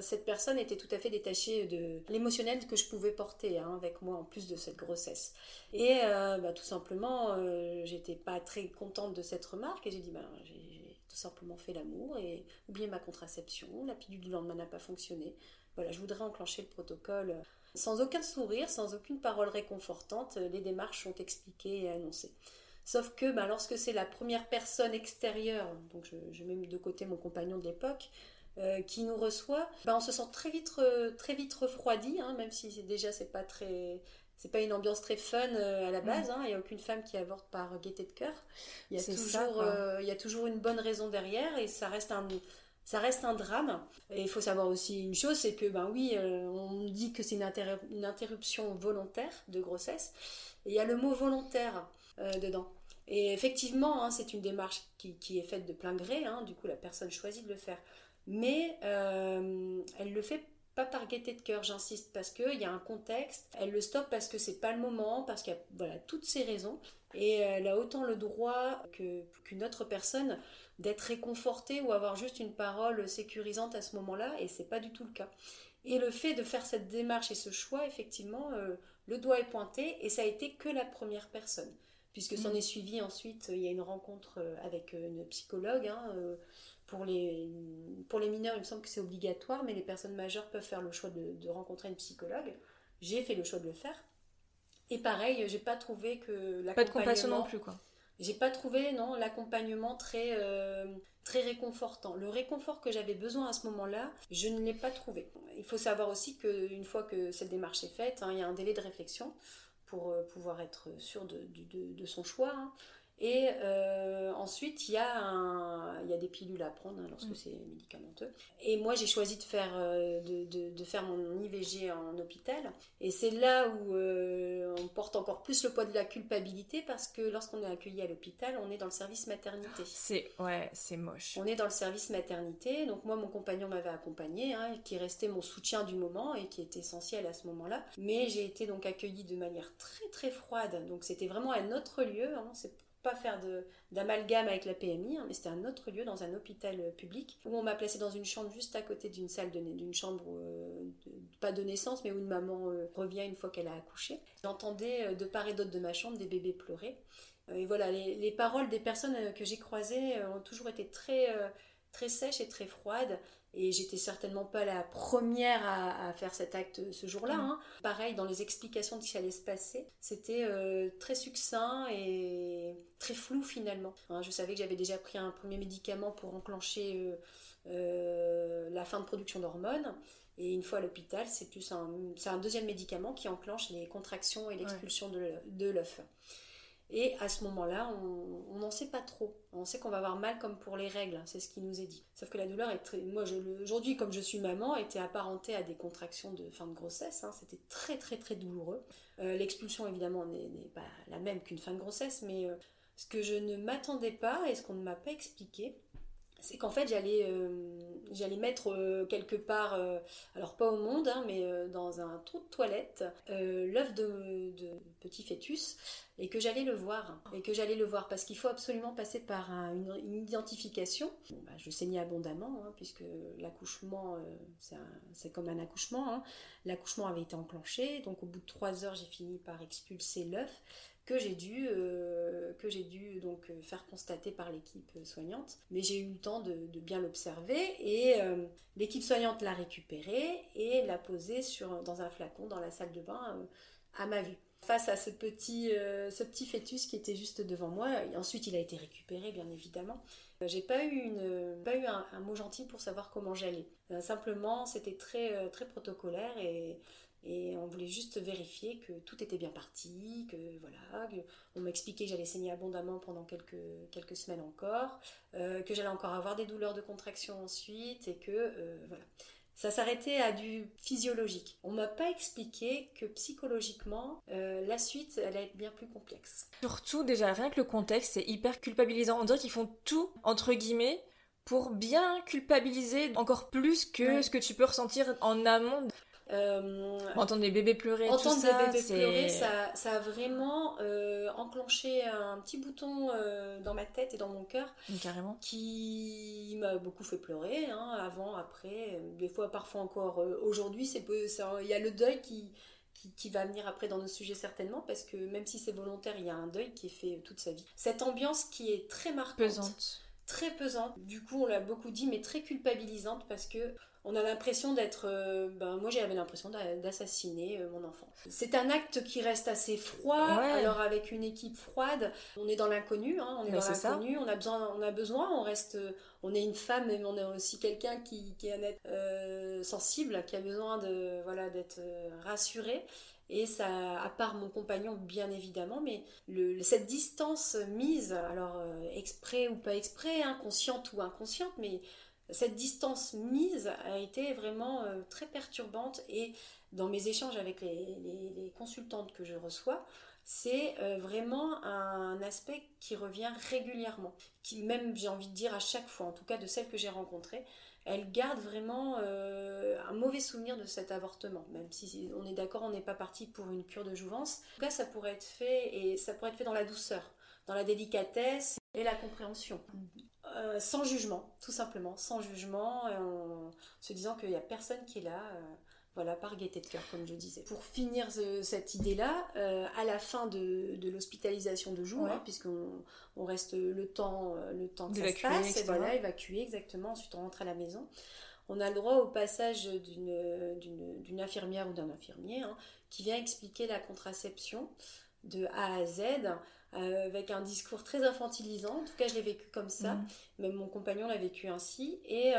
cette personne était tout à fait détachée de émotionnel que je pouvais porter hein, avec moi en plus de cette grossesse. Et euh, bah, tout simplement, euh, j'étais pas très contente de cette remarque et j'ai dit bah, j'ai tout simplement fait l'amour et oublié ma contraception. La pilule du lendemain n'a pas fonctionné. Voilà, je voudrais enclencher le protocole. Sans aucun sourire, sans aucune parole réconfortante, les démarches sont expliquées et annoncées. Sauf que bah, lorsque c'est la première personne extérieure, donc je, je mets de côté mon compagnon de l'époque, euh, qui nous reçoit, ben, on se sent très vite, très vite refroidi, hein, même si déjà c'est pas très, c'est pas une ambiance très fun à la mm. base. Hein. Il n'y a aucune femme qui avorte par gaieté de cœur. Il y a toujours, il y a toujours une bonne raison derrière et ça reste un ça reste un drame. Et il faut savoir aussi une chose, c'est que, ben oui, on dit que c'est une, interruption volontaire de grossesse. Et il y a le mot volontaire dedans. Et effectivement, hein, c'est une démarche qui, est faite de plein gré, hein, du coup la personne choisit de le faire. Mais euh, elle le fait pas par gaieté de cœur, j'insiste, parce qu'il y a un contexte, elle le stoppe parce que c'est pas le moment, parce qu'il y a voilà, toutes ces raisons, et elle a autant le droit qu'une autre personne d'être réconfortée ou avoir juste une parole sécurisante à ce moment-là, et c'est pas du tout le cas. Et le fait de faire cette démarche et ce choix, effectivement, euh, le doigt est pointé, et ça a été que la première personne puisque s'en mm. est suivi ensuite, il y a une rencontre euh, avec euh, une psychologue. Hein, pour, les, pour les mineurs, il me semble que c'est obligatoire, mais les personnes majeures peuvent faire le choix de, rencontrer une psychologue. J'ai fait le choix de le faire. Et pareil, j'ai pas trouvé que l'accompagnement... Pas de compassion non plus, quoi. J'ai pas trouvé, non, l'accompagnement très, très réconfortant. Le réconfort que j'avais besoin à ce moment-là, je ne l'ai pas trouvé. Il faut savoir aussi qu'une fois que cette démarche est faite, hein, il y a un délai de réflexion pour euh, pouvoir être sûr de, de, son choix. Hein. Et euh, ensuite, il y, a il y a des pilules à prendre hein, lorsque mm. c'est médicamenteux. Et moi, j'ai choisi de faire, euh, de, de, faire mon IVG en hôpital. Et c'est là où euh, on porte encore plus le poids de la culpabilité parce que lorsqu'on est accueilli à l'hôpital, on est dans le service maternité. C'est ouais, c'est moche. On est dans le service maternité. Donc moi, mon compagnon m'avait accompagné, hein, qui restait mon soutien du moment et qui était essentiel à ce moment-là. Mais j'ai été donc accueillie de manière très très froide. Donc c'était vraiment un autre lieu. Hein. C'est pas faire d'amalgame avec la PMI, hein, mais c'était un autre lieu dans un hôpital euh, public où on m'a placé dans une chambre juste à côté d'une salle d'une chambre euh, pas de naissance, mais où une maman euh, revient une fois qu'elle a accouché. J'entendais de part et d'autre de ma chambre des bébés pleurer. et voilà, les, paroles des personnes que j'ai croisées ont toujours été très très sèches et très froides. Et j'étais certainement pas la première à, faire cet acte ce jour-là. Mm. Hein. Pareil, dans les explications de ce qui allait se passer, c'était euh, très succinct et très flou finalement. Hein, je savais que j'avais déjà pris un premier médicament pour enclencher euh, euh, la fin de production d'hormones. Et une fois à l'hôpital, c'est plus un, un, deuxième médicament qui enclenche les contractions et l'expulsion de l'œuf. Et à ce moment-là, on n'en sait pas trop. On sait qu'on va avoir mal comme pour les règles, c'est ce qui nous est dit. Sauf que la douleur est très... Moi, aujourd'hui, comme je suis maman, était apparentée à des contractions de fin de grossesse. Hein. C'était très, très, très douloureux. Euh, l'expulsion, évidemment, n'est pas la même qu'une fin de grossesse, mais euh, ce que je ne m'attendais pas et ce qu'on ne m'a pas expliqué, c'est qu'en fait j'allais euh, j'allais mettre euh, quelque part euh, alors pas au monde hein, mais dans un trou de toilette l'œuf de, petit fœtus et que j'allais le voir. Et que j'allais le voir parce qu'il faut absolument passer par une, identification. Bah, je saignais abondamment hein, puisque l'accouchement c'est comme un accouchement hein. l'accouchement avait été enclenché donc au bout de trois heures j'ai fini par expulser l'œuf que j'ai dû, euh, que j'ai dû donc euh, faire constater par l'équipe soignante. Mais j'ai eu le temps de, bien l'observer et euh, l'équipe soignante l'a récupéré et l'a posé sur, dans un flacon dans la salle de bain à ma vue. Face à ce petit, ce petit fœtus qui était juste devant moi, et ensuite il a été récupéré bien évidemment. J'ai pas eu, une, pas eu un, un mot gentil pour savoir comment j'allais. simplement, c'était très, très protocolaire et et on voulait juste vérifier que tout était bien parti, que voilà, on m'a expliqué que j'allais saigner abondamment pendant quelques, quelques semaines encore, euh, que j'allais encore avoir des douleurs de contraction ensuite, et que euh, voilà. Ça s'arrêtait à du physiologique. On m'a pas expliqué que psychologiquement, euh, la suite allait être bien plus complexe. Surtout, déjà, rien que le contexte, c'est hyper culpabilisant. On dirait qu'ils font tout, entre guillemets, pour bien culpabiliser encore plus que ce que tu peux ressentir en amont. Euh, entendre des bébés pleurer, entendre des bébés pleurer, ça, ça, a vraiment euh, enclenché un petit bouton euh, dans ma tête et dans mon cœur, carrément, qui m'a beaucoup fait pleurer, hein, avant, après, des fois, parfois encore aujourd'hui, c'est il y a le deuil qui, qui, qui, va venir après dans nos sujets certainement, parce que même si c'est volontaire, il y a un deuil qui est fait toute sa vie. Cette ambiance qui est très marquante, pesante, très pesante. Du coup, on l'a beaucoup dit, mais très culpabilisante parce que on a l'impression d'être. Euh, ben, moi, j'avais l'impression d'assassiner euh, mon enfant. C'est un acte qui reste assez froid. Alors, avec une équipe froide, on est dans l'inconnu. Hein, on est dans l'inconnu. On a besoin. On a besoin. On reste. On est une femme, mais on est aussi quelqu'un qui, qui, est un être euh, sensible, qui a besoin de voilà d'être rassuré. Et ça, à part mon compagnon, bien évidemment, mais le, cette distance mise, alors exprès ou pas exprès, inconsciente ou inconsciente, mais cette distance mise a été vraiment très perturbante et dans mes échanges avec les consultantes que je reçois, c'est euh, vraiment un aspect qui revient régulièrement, qui même j'ai envie de dire à chaque fois, en tout cas de celles que j'ai rencontrées, elles gardent vraiment euh, un mauvais souvenir de cet avortement, même si on est d'accord, on n'est pas parti pour une cure de jouvence. En tout cas, ça pourrait être fait et ça pourrait être fait dans la douceur, dans la délicatesse et la compréhension. Euh, sans jugement, tout simplement, sans jugement, en se disant qu'il n'y a personne qui est là. Voilà, par gaieté de cœur, comme je disais. Pour finir cette idée-là, euh, à la fin de, l'hospitalisation de jour, hein, puisqu'on on reste le temps, euh, le temps que ça se passe, et voilà, évacuer exactement, ensuite on rentre à la maison. On a le droit au passage d'une infirmière ou d'un infirmier hein, qui vient expliquer la contraception de A à Z, euh, avec un discours très infantilisant. En tout cas, je l'ai vécu comme ça. Mm. Même mon compagnon l'a vécu ainsi. Et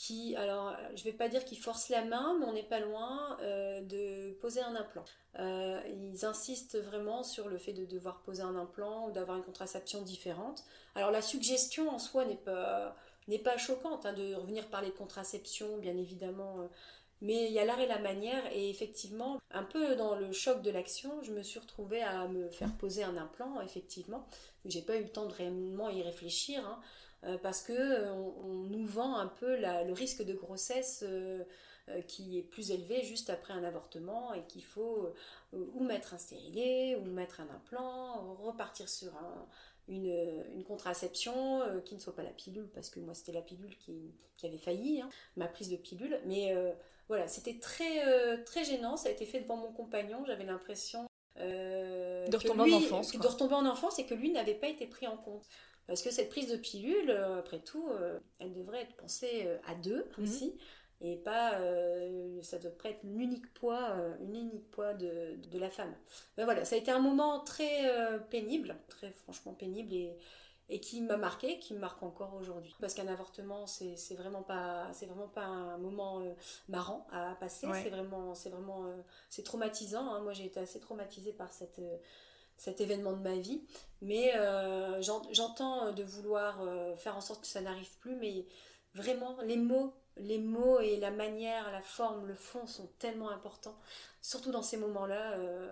qui, alors je vais pas dire qu'ils forcent la main, mais on n'est pas loin euh, de poser un implant. Euh, ils insistent vraiment sur le fait de devoir poser un implant ou d'avoir une contraception différente. Alors la suggestion en soi n'est pas, n'est pas choquante hein, de revenir parler de contraception, bien évidemment. Mais il y a l'art et la manière, et effectivement, un peu dans le choc de l'action, je me suis retrouvée à me faire poser un implant, effectivement. J'ai pas eu le temps de réellement y réfléchir. Hein. Euh, parce que euh, on, nous vend un peu le risque de grossesse euh, qui est plus élevé juste après un avortement et qu'il faut ou mettre un stérilet ou mettre un implant, repartir sur une, contraception qui ne soit pas la pilule, parce que moi c'était la pilule qui, avait failli, hein, ma prise de pilule. Mais voilà, c'était très, très gênant, ça a été fait devant mon compagnon, j'avais l'impression de retomber en enfance. De retomber en enfance et que lui n'avait pas été pris en compte. Parce que cette prise de pilule, euh, après tout, euh, elle devrait être pensée euh, à deux mhm. aussi. Et pas, ça devrait être l'unique poids, une unique poids de, de, la femme. Ben voilà, ça a été un moment très pénible, très franchement pénible et, et qui m'a marqué, qui me marque encore aujourd'hui. Parce qu'un avortement, c'est vraiment pas, c'est vraiment pas un moment marrant à passer. C'est vraiment, c'est vraiment, c'est traumatisant. Hein. Moi, j'ai été assez traumatisée par cette cet événement de ma vie. Mais euh, j'entends euh, de vouloir euh, faire en sorte que ça n'arrive plus, mais vraiment, les mots, les mots et la manière, la forme, le fond sont tellement importants surtout dans ces moments-là. Euh,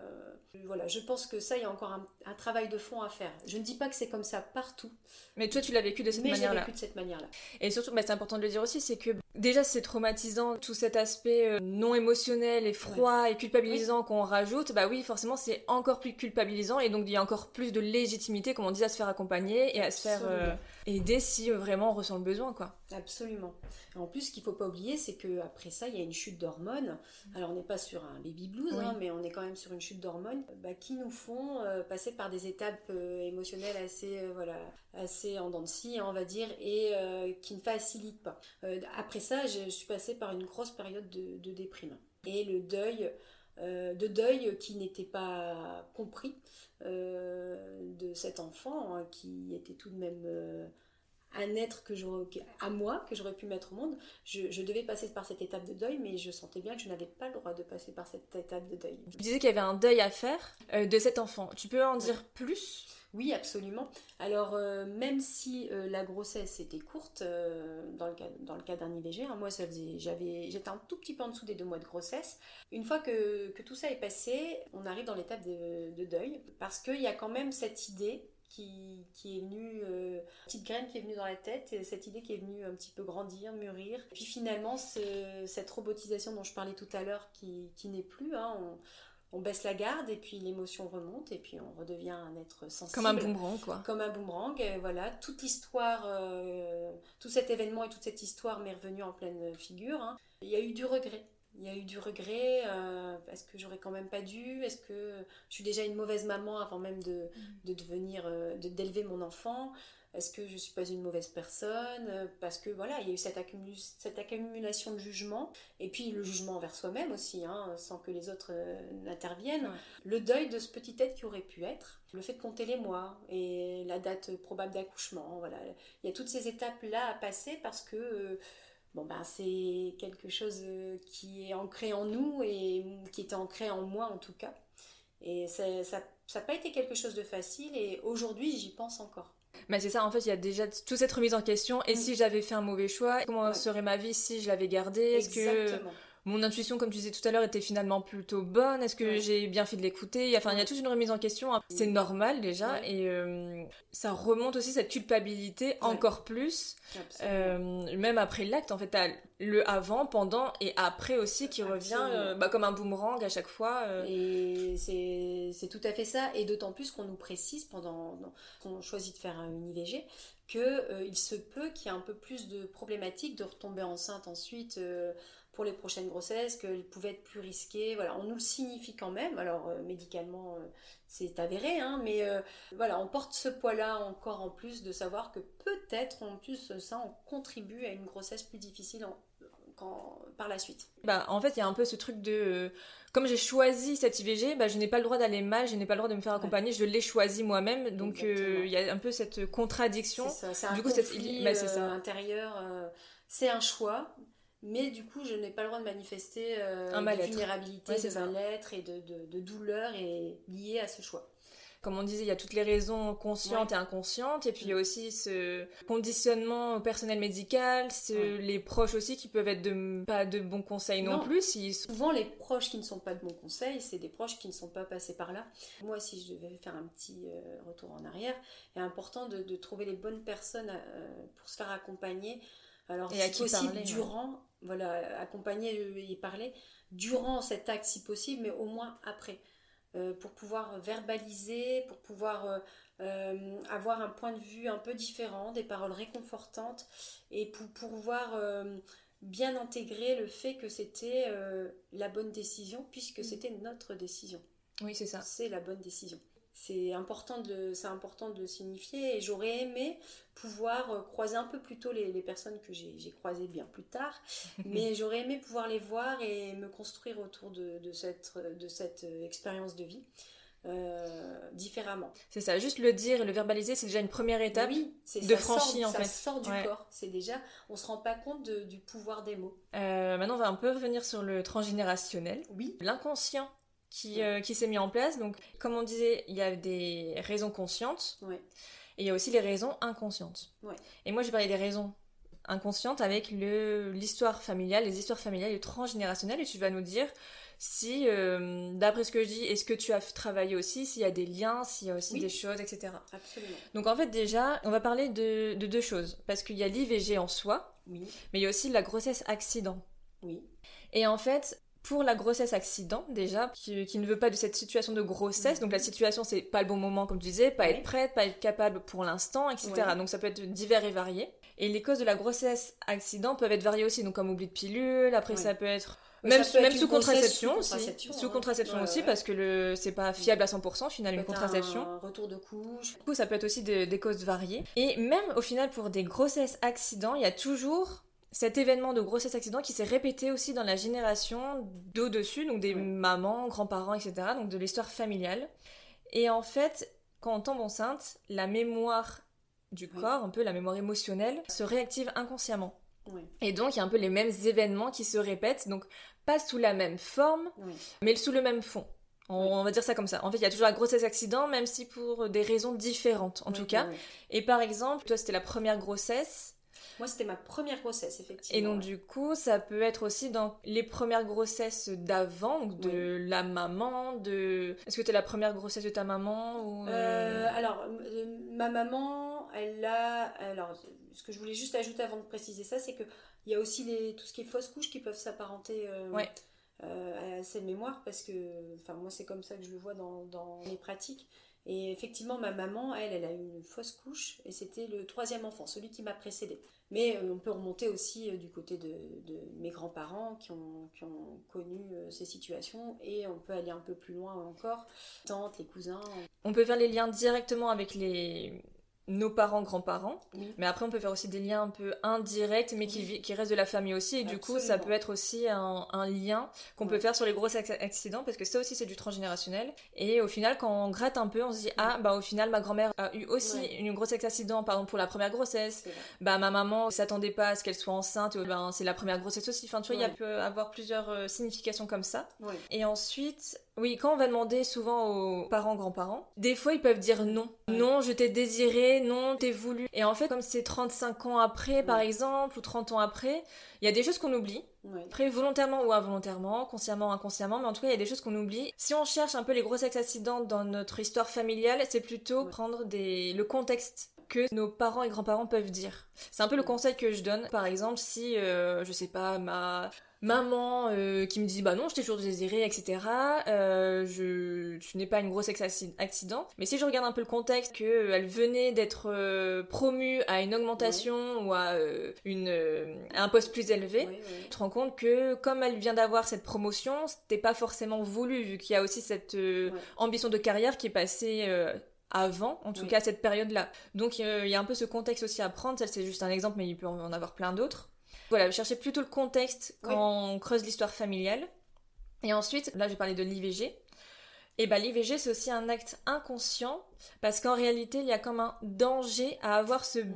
voilà, je pense que ça, il y a encore un, travail de fond à faire. Je ne dis pas que c'est comme ça partout. Mais toi, tu l'as vécu de cette manière-là. Mais j'ai vécu de cette manière-là. Et surtout, bah, c'est important de le dire aussi, c'est que déjà, c'est traumatisant, tout cet aspect euh, non émotionnel et froid et culpabilisant qu'on rajoute. Bah oui, forcément, c'est encore plus culpabilisant et donc il y a encore plus de légitimité, comme on dit, à se faire accompagner et à se faire euh, aider si vraiment on ressent le besoin, quoi. Absolument. En plus, ce qu'il faut pas oublier, c'est que après ça, il y a une chute d'hormones. Alors, on n'est pas sur un baby blues, hein, mais on est quand même sur une chute d'hormones bah, qui nous font euh, passer par des étapes euh, émotionnelles assez, euh, voilà, assez en dents de scie, hein, on va dire, et qui ne facilitent pas. après ça, je, suis passée par une grosse période de, déprime et le deuil. de deuil qui n'était pas compris de cet enfant hein, qui était tout de même un être que à moi que j'aurais pu mettre au monde. Je, devais passer par cette étape de deuil, mais je sentais bien que je n'avais pas le droit de passer par cette étape de deuil. Tu disais qu'il y avait un deuil à faire euh, de cet enfant. Tu peux en dire plus? Oui, absolument. Alors, euh, même si euh, la grossesse était courte, dans le cas, dans le cas d'un IVG, hein, moi, j'avais, j'étais un tout petit peu en dessous des deux mois de grossesse. Une fois que, tout ça est passé, on arrive dans l'étape de, de deuil, parce qu'il y a quand même cette idée qui, qui est venue, euh, petite graine qui est venue dans la tête, et cette idée qui est venue un petit peu grandir, mûrir. Puis finalement, cette robotisation dont je parlais tout à l'heure qui, qui n'est plus, hein, on, baisse la garde et puis l'émotion remonte et puis on redevient un être sensible. Comme un boomerang, quoi. Comme un boomerang, et voilà. Toute l'histoire, euh, tout cet événement et toute cette histoire m'est revenue en pleine figure. Hein. Il y a eu du regret il y a eu du regret euh, est-ce que j'aurais quand même pas dû est-ce que je suis déjà une mauvaise maman avant même de, mm. de devenir euh, de d'élever mon enfant est-ce que je suis pas une mauvaise personne parce que voilà il y a eu cette, cette accumulation de jugement et puis le jugement envers soi-même aussi hein, sans que les autres euh, n'interviennent. Le deuil de ce petit être qui aurait pu être le fait de compter les mois et la date probable d'accouchement voilà. Il y a toutes ces étapes là à passer parce que bon ben c'est quelque chose qui est ancré en nous et qui était ancré en moi en tout cas. Et ça n'a pas été quelque chose de facile et aujourd'hui j'y pense encore. Mais c'est ça, en fait, il y a déjà toute cette remise en question. Et mm. si j'avais fait un mauvais choix, comment serait ma vie si je l'avais gardé Est-ce que mon intuition, comme tu disais tout à l'heure, était finalement plutôt bonne. Est-ce que j'ai bien fait de l'écouter? Enfin, il y a toute une remise en question. Hein. C'est normal déjà, et euh, ça remonte aussi cette culpabilité encore plus, euh, même après l'acte. En fait, t'as le avant, pendant et après aussi qui revient euh, bah, comme un boomerang à chaque fois. Et c'est tout à fait ça, et d'autant plus qu'on nous précise pendant qu'on choisit de faire une IVG que il se peut qu'il y ait un peu plus de problématiques de retomber enceinte ensuite pour les prochaines grossesses, qu'elles pouvaient être plus risquées. Voilà, on nous le signifie quand même. Alors euh, médicalement, euh, c'est avéré, hein, mais euh, voilà, on porte ce poids-là encore en plus de savoir que peut-être en plus ça, on contribue à une grossesse plus difficile quand, par la suite. Bah, en fait, il y a un peu ce truc de comme j'ai choisi cette IVG, bah, je n'ai pas le droit d'aller mal, je n'ai pas le droit de me faire accompagner, je l'ai choisi moi-même. Donc il y a un peu cette contradiction. C'est ça, du coup, conflit, bah, ça. intérieur. c'est un choix, mais du coup je n'ai pas le droit de manifester euh, de vulnérabilité, de mal-être et de, de, douleur et liée à ce choix. Comme on disait, il y a toutes les raisons conscientes et inconscientes, et puis il y a aussi ce conditionnement au personnel médical, les proches aussi qui peuvent être de, pas de bons conseils non, plus. Souvent, les proches qui ne sont pas de bons conseils, c'est des proches qui ne sont pas passés par là. Moi, si je devais faire un petit euh, retour en arrière, il est important de, de trouver les bonnes personnes euh, pour se faire accompagner. Alors, et si possible, durant, voilà, accompagner et parler durant cet acte si possible, mais au moins après, euh, pour pouvoir verbaliser, pour pouvoir euh, euh, avoir un point de vue un peu différent, des paroles réconfortantes, et pour pouvoir bien intégrer le fait que c'était la bonne décision, puisque mm. c'était notre décision. Oui, c'est ça. C'est la bonne décision c'est important de c'est important de signifier et j'aurais aimé pouvoir euh, croiser un peu plus tôt les, personnes que j'ai croisées bien plus tard mais j'aurais aimé pouvoir les voir et me construire autour de, cette de cette euh, expérience de vie euh, différemment. C'est ça, juste le dire et le verbaliser, c'est déjà une première étape de franchir en fait. Ça sort du corps, c'est déjà, on se rend pas compte du pouvoir des mots. maintenant, on va un peu revenir sur le transgénérationnel. Oui. L'inconscient qui, euh, qui s'est mis en place. Donc, comme on disait, il y a des raisons conscientes et il y a aussi les raisons inconscientes. Et moi, je vais parler des raisons inconscientes avec l'histoire familiale, les histoires familiales et transgénérationnelles. Et tu vas nous dire si, euh, d'après ce que je dis, est-ce que tu as travaillé aussi, s'il y a des liens, s'il y a aussi des choses, etc. Absolument. Donc, en fait, déjà, on va parler de, de deux choses. Parce qu'il y a l'IVG en soi, oui. mais il y a aussi la grossesse accident. Oui. Et en fait, pour la grossesse accident déjà, qui, ne veut pas de cette situation de grossesse. Donc la situation c'est pas le bon moment comme tu disais, pas être prête, pas être capable pour l'instant, etc. Donc ça peut être divers et varié. Et les causes de la grossesse accident peuvent être variées aussi, donc comme oubli de pilule, après ça peut être même, même sous contraception, aussi. Sous contraception aussi, parce que le c'est pas fiable à 100% finalement une contraception. Un retour de couche. Du coup, ça peut être aussi des causes variées. Et même au final, pour des grossesses accidents, il y a toujours cet événement de grossesse accident qui s'est répété aussi dans la génération d'au-dessus, donc des mamans, grands-parents, etc., donc de l'histoire familiale. Et en fait, quand on tombe enceinte, la mémoire du corps, un peu la mémoire émotionnelle, se réactive inconsciemment. Et donc, il y a un peu les mêmes événements qui se répètent, donc pas sous la même forme, mais sous le même fond. On, va dire ça comme ça. En fait, il y a toujours la grossesse accident, même si pour des raisons différentes, en tout cas. Et par exemple, toi, c'était la première grossesse. Moi, c'était ma première grossesse, effectivement. Et donc, du coup, ça peut être aussi dans les premières grossesses d'avant, de la maman, de... Est-ce que tu es la première grossesse de ta maman ou... Euh, euh, alors, euh, ma maman, elle a... Alors, ce que je voulais juste ajouter avant de préciser ça, c'est qu'il y a aussi les... tout ce qui est fausse couche qui peuvent s'apparenter... à cette mémoire parce que enfin moi c'est comme ça que je le vois dans, dans mes pratiques et effectivement, ma maman, elle, elle a eu une fausse couche et c'était le troisième enfant, celui qui m'a précédé. Mais euh, on peut remonter aussi euh, du côté de, mes grands-parents qui ont, connu euh, ces situations et on peut aller un peu plus loin encore, tantes, les cousins. On peut faire les liens directement avec les nos parents, grands-parents. Mais après, on peut faire aussi des liens un peu indirects, mais qui, qui restent de la famille aussi. Et du coup, ça peut être aussi un, lien qu'on peut faire sur les gros accidents, parce que ça aussi, c'est du transgénérationnel. Et au final, quand on gratte un peu, on se dit, ah, bah au final, ma grand-mère a eu aussi une grosse accident, par exemple, pour la première grossesse. Bah ma maman s'attendait pas à ce qu'elle soit enceinte, ben, c'est la première grossesse aussi. Enfin, tu vois, il peut avoir plusieurs euh, significations comme ça. Et ensuite, oui, quand on va demander souvent aux parents, grands-parents, des fois ils peuvent dire non. Non, je t'ai désiré, non, t'ai voulu. Et en fait, comme c'est 35 ans après, par exemple, ou 30 ans après, il y a des choses qu'on oublie. Après, volontairement ou involontairement, consciemment ou inconsciemment, mais en tout cas, il y a des choses qu'on oublie. Si on cherche un peu les gros accidents dans notre histoire familiale, c'est plutôt prendre des... le contexte que nos parents et grands-parents peuvent dire. C'est un peu le conseil que je donne. Par exemple, si, euh, je sais pas, ma maman euh, qui me dit bah non je t'ai toujours désiré etc euh, je, n'ai pas une grosse accident. Mais si je regarde un peu le contexte que euh, elle venait d'être promue à une augmentation ou à une un poste plus élevé tu te rends compte que comme elle vient d'avoir cette promotion c'était pas forcément voulu vu qu'il y a aussi cette ambition de carrière qui est passée avant, en tout cas cette période-là. Donc il y a un peu ce contexte aussi à prendre, ça c'est juste un exemple, mais il peut en avoir plein d'autres. Voilà, chercher plutôt le contexte quand on creuse l'histoire familiale. Et ensuite, là j'ai parlé de l'IVG. Et bah l'IVG c'est aussi un acte inconscient parce qu'en réalité il y a comme un danger à avoir ce mm.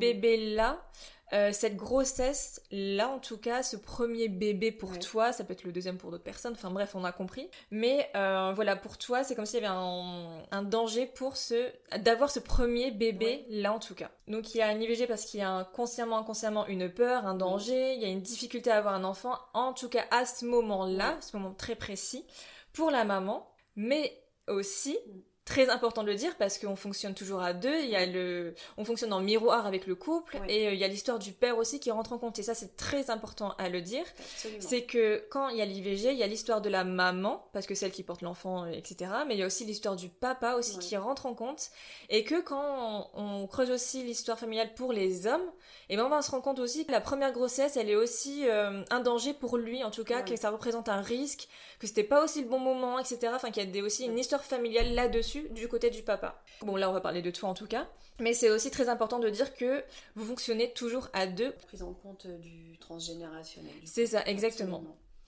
Euh, cette grossesse, là en tout cas, ce premier bébé pour toi, ça peut être le deuxième pour d'autres personnes, enfin bref, on a compris. Mais euh, voilà, pour toi, c'est comme s'il y avait un, danger pour ce, d'avoir ce premier bébé, là en tout cas. Donc il y a un IVG parce qu'il y a consciemment, inconsciemment une peur, un danger, il y a une difficulté à avoir un enfant, en tout cas à ce moment-là, ce moment très précis, pour la maman, mais aussi mm très important de le dire parce qu'on fonctionne toujours à deux. Il y a le, on fonctionne en miroir avec le couple et euh, il y a l'histoire du père aussi qui rentre en compte. Et ça, c'est très important à le dire. C'est que quand il y a l'IVG, il y a l'histoire de la maman parce que c'est elle qui porte l'enfant, etc. Mais il y a aussi l'histoire du papa aussi qui rentre en compte et que quand on, creuse aussi l'histoire familiale pour les hommes, et ben on va se rendre compte aussi que la première grossesse, elle est aussi euh, un danger pour lui en tout cas, que ça représente un risque, que c'était pas aussi le bon moment, etc. Enfin, qu'il y a aussi une histoire familiale là-dessus du côté du papa. Bon, là, on va parler de toi en tout cas. Mais c'est aussi très important de dire que vous fonctionnez toujours à deux. Prise en compte du transgénérationnel. C'est ça, exactement.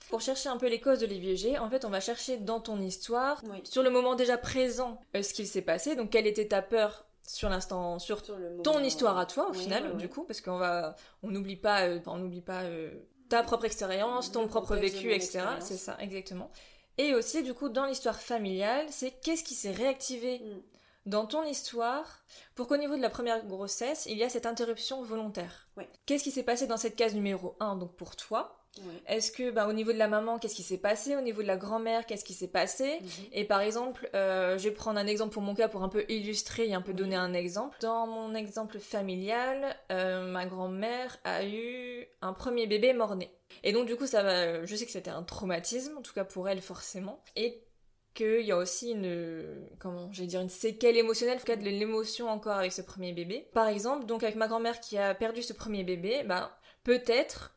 Pour chercher un peu les causes de l'IVG, en fait, on va chercher dans ton histoire, sur le moment déjà présent, euh, ce qu'il s'est passé. Donc, quelle était ta peur sur l'instant, sur, ton histoire à toi, au final, du coup, parce qu'on va, on n'oublie pas, euh, on n'oublie pas euh, ta propre expérience, ton propre vécu, etc. C'est ça, exactement. Et aussi, du coup, dans l'histoire familiale, c'est qu'est-ce qui s'est réactivé mm. dans ton histoire pour qu'au niveau de la première grossesse, il y a cette interruption volontaire. Qu'est-ce qui s'est passé dans cette case numéro 1, donc pour toi Est-ce que, bah, au niveau de la maman, qu'est-ce qui s'est passé? Au niveau de la grand-mère, qu'est-ce qui s'est passé? Mm-hmm. Et par exemple, euh, je vais prendre un exemple pour mon cas pour un peu illustrer et un peu donner un exemple. Dans mon exemple familial, euh, ma grand-mère a eu un premier bébé mort-né. Et donc du coup, ça va, je sais que c'était un traumatisme, en tout cas pour elle forcément, et qu'il y a aussi une, comment, j'allais dire une séquelle émotionnelle, en tout cas de l'émotion encore avec ce premier bébé. Par exemple, donc avec ma grand-mère qui a perdu ce premier bébé, bah peut-être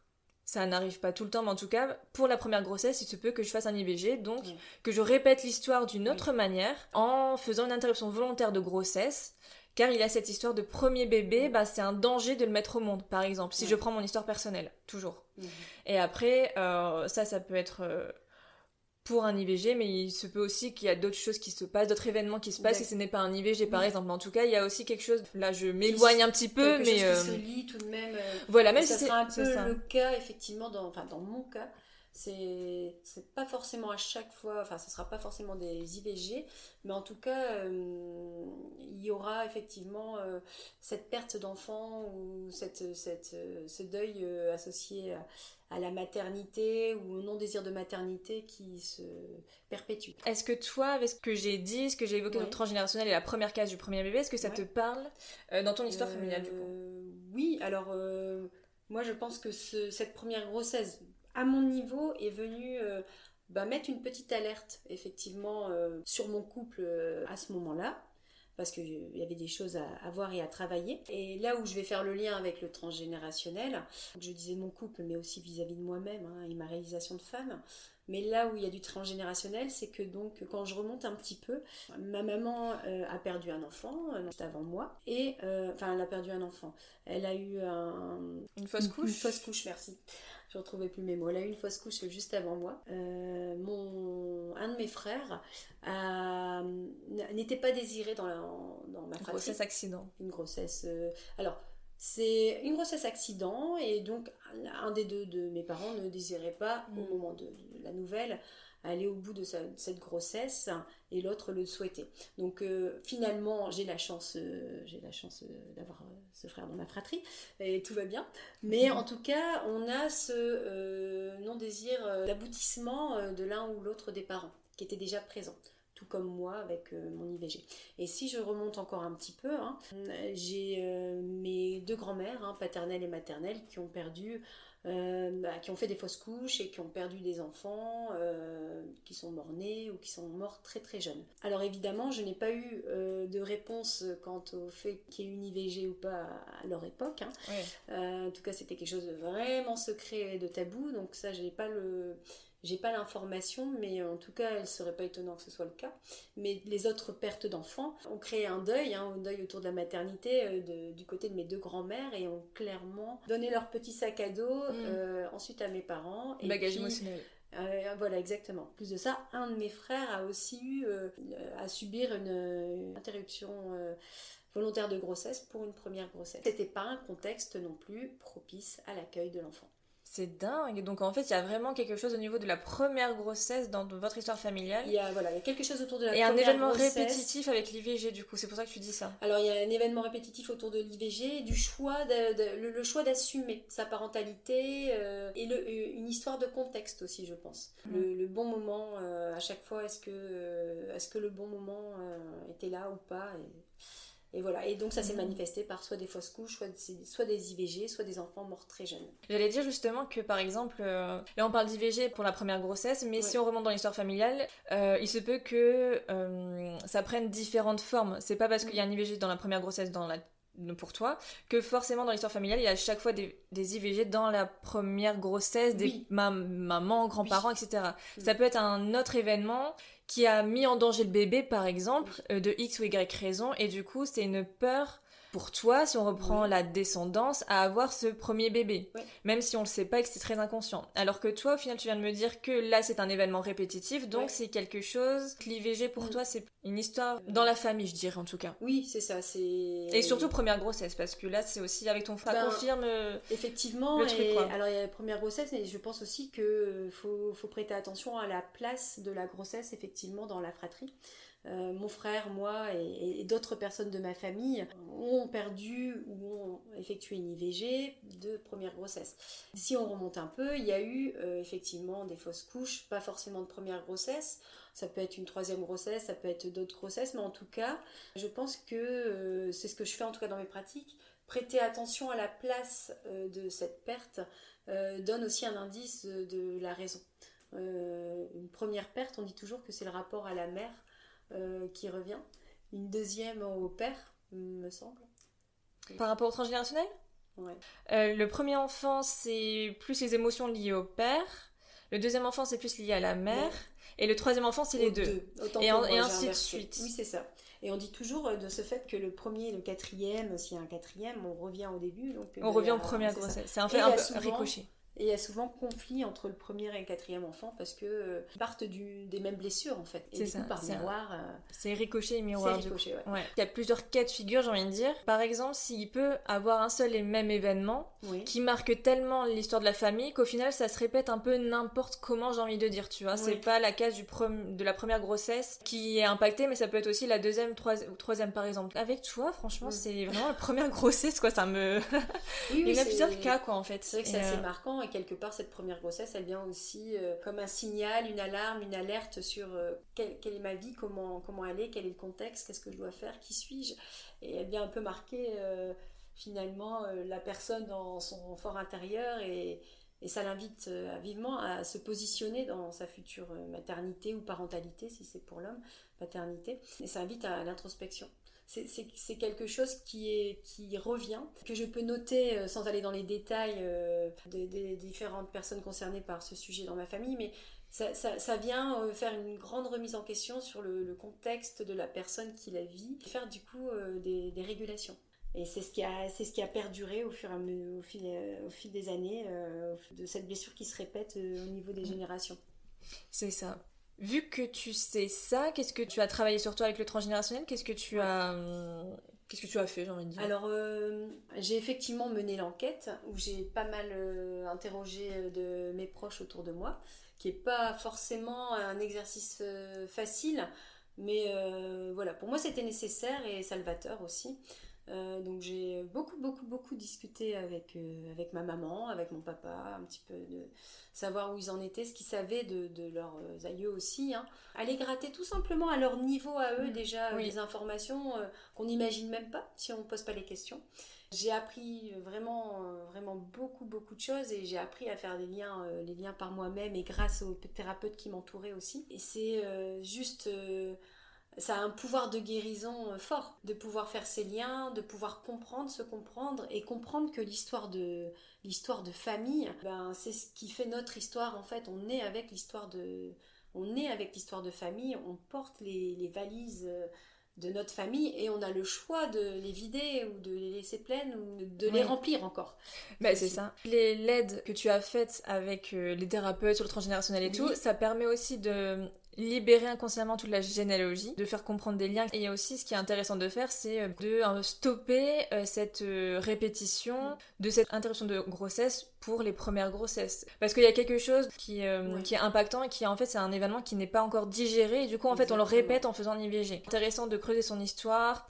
ça n'arrive pas tout le temps, mais en tout cas, pour la première grossesse, il se peut que je fasse un IVG, donc que je répète l'histoire d'une autre manière en faisant une interruption volontaire de grossesse car il a cette histoire de premier bébé, bah, c'est un danger de le mettre au monde, par exemple, si je prends mon histoire personnelle, toujours. Et après, euh, ça, ça peut être euh, pour un IVG, mais il se peut aussi qu'il y a d'autres choses qui se passent, d'autres événements qui se passent, et ce n'est pas un IVG, par exemple. En tout cas, il y a aussi quelque chose, là, je m'éloigne un petit peu, mais... Chose qui se lit tout de même. voilà, même si c'est un peu le cas, effectivement, dans, enfin, dans mon cas, c'est pas forcément à chaque fois enfin ce sera pas forcément des IVG mais en tout cas euh, il y aura effectivement euh, cette perte d'enfant ou cette, cette euh, ce deuil associé à, la maternité ou au non désir de maternité qui se perpétue. Est-ce que toi avec ce que j'ai dit, ce que j'ai évoqué dans transgénérationnel et la première case du premier bébé, est-ce que ça te parle dans ton histoire familiale du coup? Oui, alors moi je pense que ce, cette première grossesse à mon niveau, est venu euh, bah, mettre une petite alerte, effectivement, euh, sur mon couple euh, à ce moment-là. parce qu'il y avait des choses à, voir et à travailler. Et là où je vais faire le lien avec le transgénérationnel, je disais mon couple, mais aussi vis-à-vis de moi-même hein, et ma réalisation de femme, mais là où il y a du transgénérationnel, c'est que donc quand je remonte un petit peu, ma maman euh, a perdu un enfant euh, juste avant moi et euh, enfin elle a perdu un enfant. Elle a eu une fausse couche? Une fausse couche, merci. Je ne retrouvais plus mes mots. Elle a eu une fausse couche juste avant moi. mon, un de mes frères n'était pas désiré dans, dans ma fratrie. Grossesse accident. Une grossesse. alors, c'est une grossesse accident et donc un des deux de mes parents ne désirait pas au mm. moment de la nouvelle aller au bout de, cette grossesse et l'autre le souhaitait. Donc euh, finalement j'ai la chance, euh, j'ai la chance euh, d'avoir ce frère dans ma fratrie et tout va bien. Mais mm. en tout cas on a ce non désir d'aboutissement de l'un ou l'autre des parents qui était déjà présent tout comme moi avec euh, mon IVG. Et si je remonte encore un petit peu, hein, j'ai euh, mes deux grands-mères, hein, paternelle et maternelle, qui ont perdu, bah, qui ont fait des fausses couches et qui ont perdu des enfants, qui sont morts-nés ou qui sont morts très très jeunes. Alors évidemment, je n'ai pas eu de réponse quant au fait qu'il y ait une IVG ou pas à leur époque. Hein. en tout cas, c'était quelque chose de vraiment secret et de tabou, donc ça, je n'ai pas le j'ai pas l'information, mais en tout cas, il serait pas étonnant que ce soit le cas. Mais les autres pertes d'enfants ont créé un deuil, hein, un deuil autour de la maternité euh, du côté de mes deux grands-mères et ont clairement donné leur petit sac à dos mm. euh, ensuite à mes parents. Et Bagage émotionnel. Euh, voilà, exactement. plus de ça, un de mes frères a aussi eu à subir une, interruption volontaire de grossesse pour une première grossesse. C'était pas un contexte non plus propice à l'accueil de l'enfant. C'est dingue. Donc en fait, il y a vraiment quelque chose au niveau de la première grossesse dans votre histoire familiale. Il y a voilà, il y a quelque chose autour de la Et un événement répétitif avec l'IVG du coup. C'est pour ça que tu dis ça. Alors il y a un événement répétitif autour de l'IVG, du choix, de, le, choix d'assumer sa parentalité euh, et le, euh, une histoire de contexte aussi, je pense. Mm. Le, bon moment euh, à chaque fois. Est-ce que est-ce que le bon moment était là ou pas et voilà, et donc ça s'est mhm. manifesté par soit des fausses couches, soit, des IVG, soit des enfants morts très jeunes. J'allais dire justement que par exemple, euh, là on parle d'IVG pour la première grossesse, mais si on remonte dans l'histoire familiale, euh, il se peut que euh, ça prenne différentes formes. C'est pas parce qu'il y a un IVG dans la première grossesse dans la pour toi, que forcément dans l'histoire familiale, il y a à chaque fois des, IVG dans la première grossesse, des mamans, grands-parents, etc. Ça peut être un autre événement qui a mis en danger le bébé, par exemple, euh, de X ou Y raison, et du coup, c'est une peur pour toi, si on reprend la descendance, à avoir ce premier bébé, même si on le sait pas et que c'est très inconscient. Alors que toi, au final, tu viens de me dire que là, c'est un événement répétitif, donc c'est quelque chose. L'IVG pour toi, c'est une histoire dans la famille, je dirais en tout cas. Oui, c'est ça. C'est et surtout première grossesse, parce que là, c'est aussi avec ton frère ben, confirme. Euh, effectivement. Le truc, Alors il y a la première grossesse, et je pense aussi que faut, faut prêter attention à la place de la grossesse effectivement dans la fratrie. Euh, mon frère, moi et, d'autres personnes de ma famille ont perdu ou ont effectué une IVG de première grossesse. Si on remonte un peu, il y a eu euh, effectivement des fausses couches, pas forcément de première grossesse. Ça peut être une troisième grossesse, ça peut être d'autres grossesses, mais en tout cas, je pense que euh, c'est ce que je fais en tout cas dans mes pratiques. Prêter attention à la place de cette perte donne aussi un indice de la raison. une première perte, on dit toujours que c'est le rapport à la mère qui revient. Une deuxième au père, me semble. Par rapport au transgénérationnel? Ouais. Euh, le premier enfant, c'est plus les émotions liées au père. Le deuxième enfant, c'est plus lié à la mère. Et le troisième enfant, c'est les deux. Et, et, ainsi de suite. Oui, c'est ça. Et on dit toujours euh, de ce fait que le premier et le quatrième, s'il y a un quatrième, on revient au début. Donc, on revient en première grossesse. C'est un fait un peu ricochet. Et il y a souvent conflit entre le premier et le quatrième enfant parce que euh, partent du, des mêmes blessures en fait. Et du coup, par miroir. Euh, c'est ricochet et miroir. C'est ricochet, ouais. Il y a plusieurs cas de figure, j'ai envie de dire. Par exemple, s'il peut avoir un seul et même événement qui marque tellement l'histoire de la famille qu'au final ça se répète un peu n'importe comment, j'ai envie de dire, tu vois. C'est pas la case du de la première grossesse qui est impactée, mais ça peut être aussi la deuxième, ou troisième par exemple. Avec toi, franchement, c'est vraiment la première grossesse, quoi. Ça me. il y a plusieurs cas, quoi, en fait. C'est vrai que c'est assez euh, marquant quelque part, cette première grossesse, elle vient aussi euh, comme un signal, une alarme, une alerte sur euh, quelle, est ma vie, comment, comment elle est, quel est le contexte, qu'est-ce que je dois faire, qui suis-je. Et elle vient un peu marquer euh, finalement la personne dans son fort intérieur et, Et ça l'invite vivement à se positionner dans sa future maternité ou parentalité, si c'est pour l'homme, paternité. Et ça invite à l'introspection c'est quelque chose qui, est, qui revient, que je peux noter euh, sans aller dans les détails euh, des, différentes personnes concernées par ce sujet dans ma famille, mais ça, vient euh, faire une grande remise en question sur le, contexte de la personne qui la vit, faire du coup des, régulations. Et c'est ce, qui a, ce qui a perduré au, fur et à mesure, au, fil, au fil des années, de cette blessure qui se répète au niveau des générations. C'est ça. Vu que tu sais ça, qu'est-ce que tu as travaillé sur toi avec le transgénérationnel? Qu'est-ce que tu as hum, Qu'est-ce que tu as fait, j'ai envie de dire? Alors, euh, j'ai effectivement mené l'enquête où j'ai pas mal euh, interrogé euh, de mes proches autour de moi, qui n'est pas forcément un exercice facile, mais voilà, pour moi c'était nécessaire et salvateur aussi. Euh, donc j'ai beaucoup, beaucoup, beaucoup discuté avec, euh, avec ma maman, avec mon papa, un petit peu de savoir où ils en étaient, ce qu'ils savaient de, de, leurs aïeux aussi. Hein. Aller gratter tout simplement à leur niveau à eux mmh. déjà des informations euh, qu'on n'imagine même pas si on ne pose pas les questions. J'ai appris vraiment, vraiment beaucoup, beaucoup de choses et j'ai appris à faire des liens, les liens par moi-même et grâce aux thérapeutes qui m'entouraient aussi. Et c'est juste ça a un pouvoir de guérison euh, fort, de pouvoir faire ces liens, de pouvoir comprendre, se comprendre et comprendre que l'histoire de l'histoire de famille, ben c'est ce qui fait notre histoire en fait. On est avec l'histoire de on est avec l'histoire de famille, on porte les, les, valises euh, de notre famille et on a le choix de les vider ou de les laisser pleines ou de les remplir encore. Bah, c'est ça. Les LED que tu as faites avec euh, les thérapeutes sur le transgénérationnel et tout, ça permet aussi de libérer inconsciemment toute la généalogie, de faire comprendre des liens. Et il y a aussi ce qui est intéressant de faire, c'est euh, de euh, stopper euh, cette répétition de cette interruption de grossesse pour les premières grossesses. Parce qu'il y a quelque chose qui, qui est impactant et qui en fait c'est un événement qui n'est pas encore digéré et du coup en fait on le répète en faisant l'IVG. Intéressant de creuser son histoire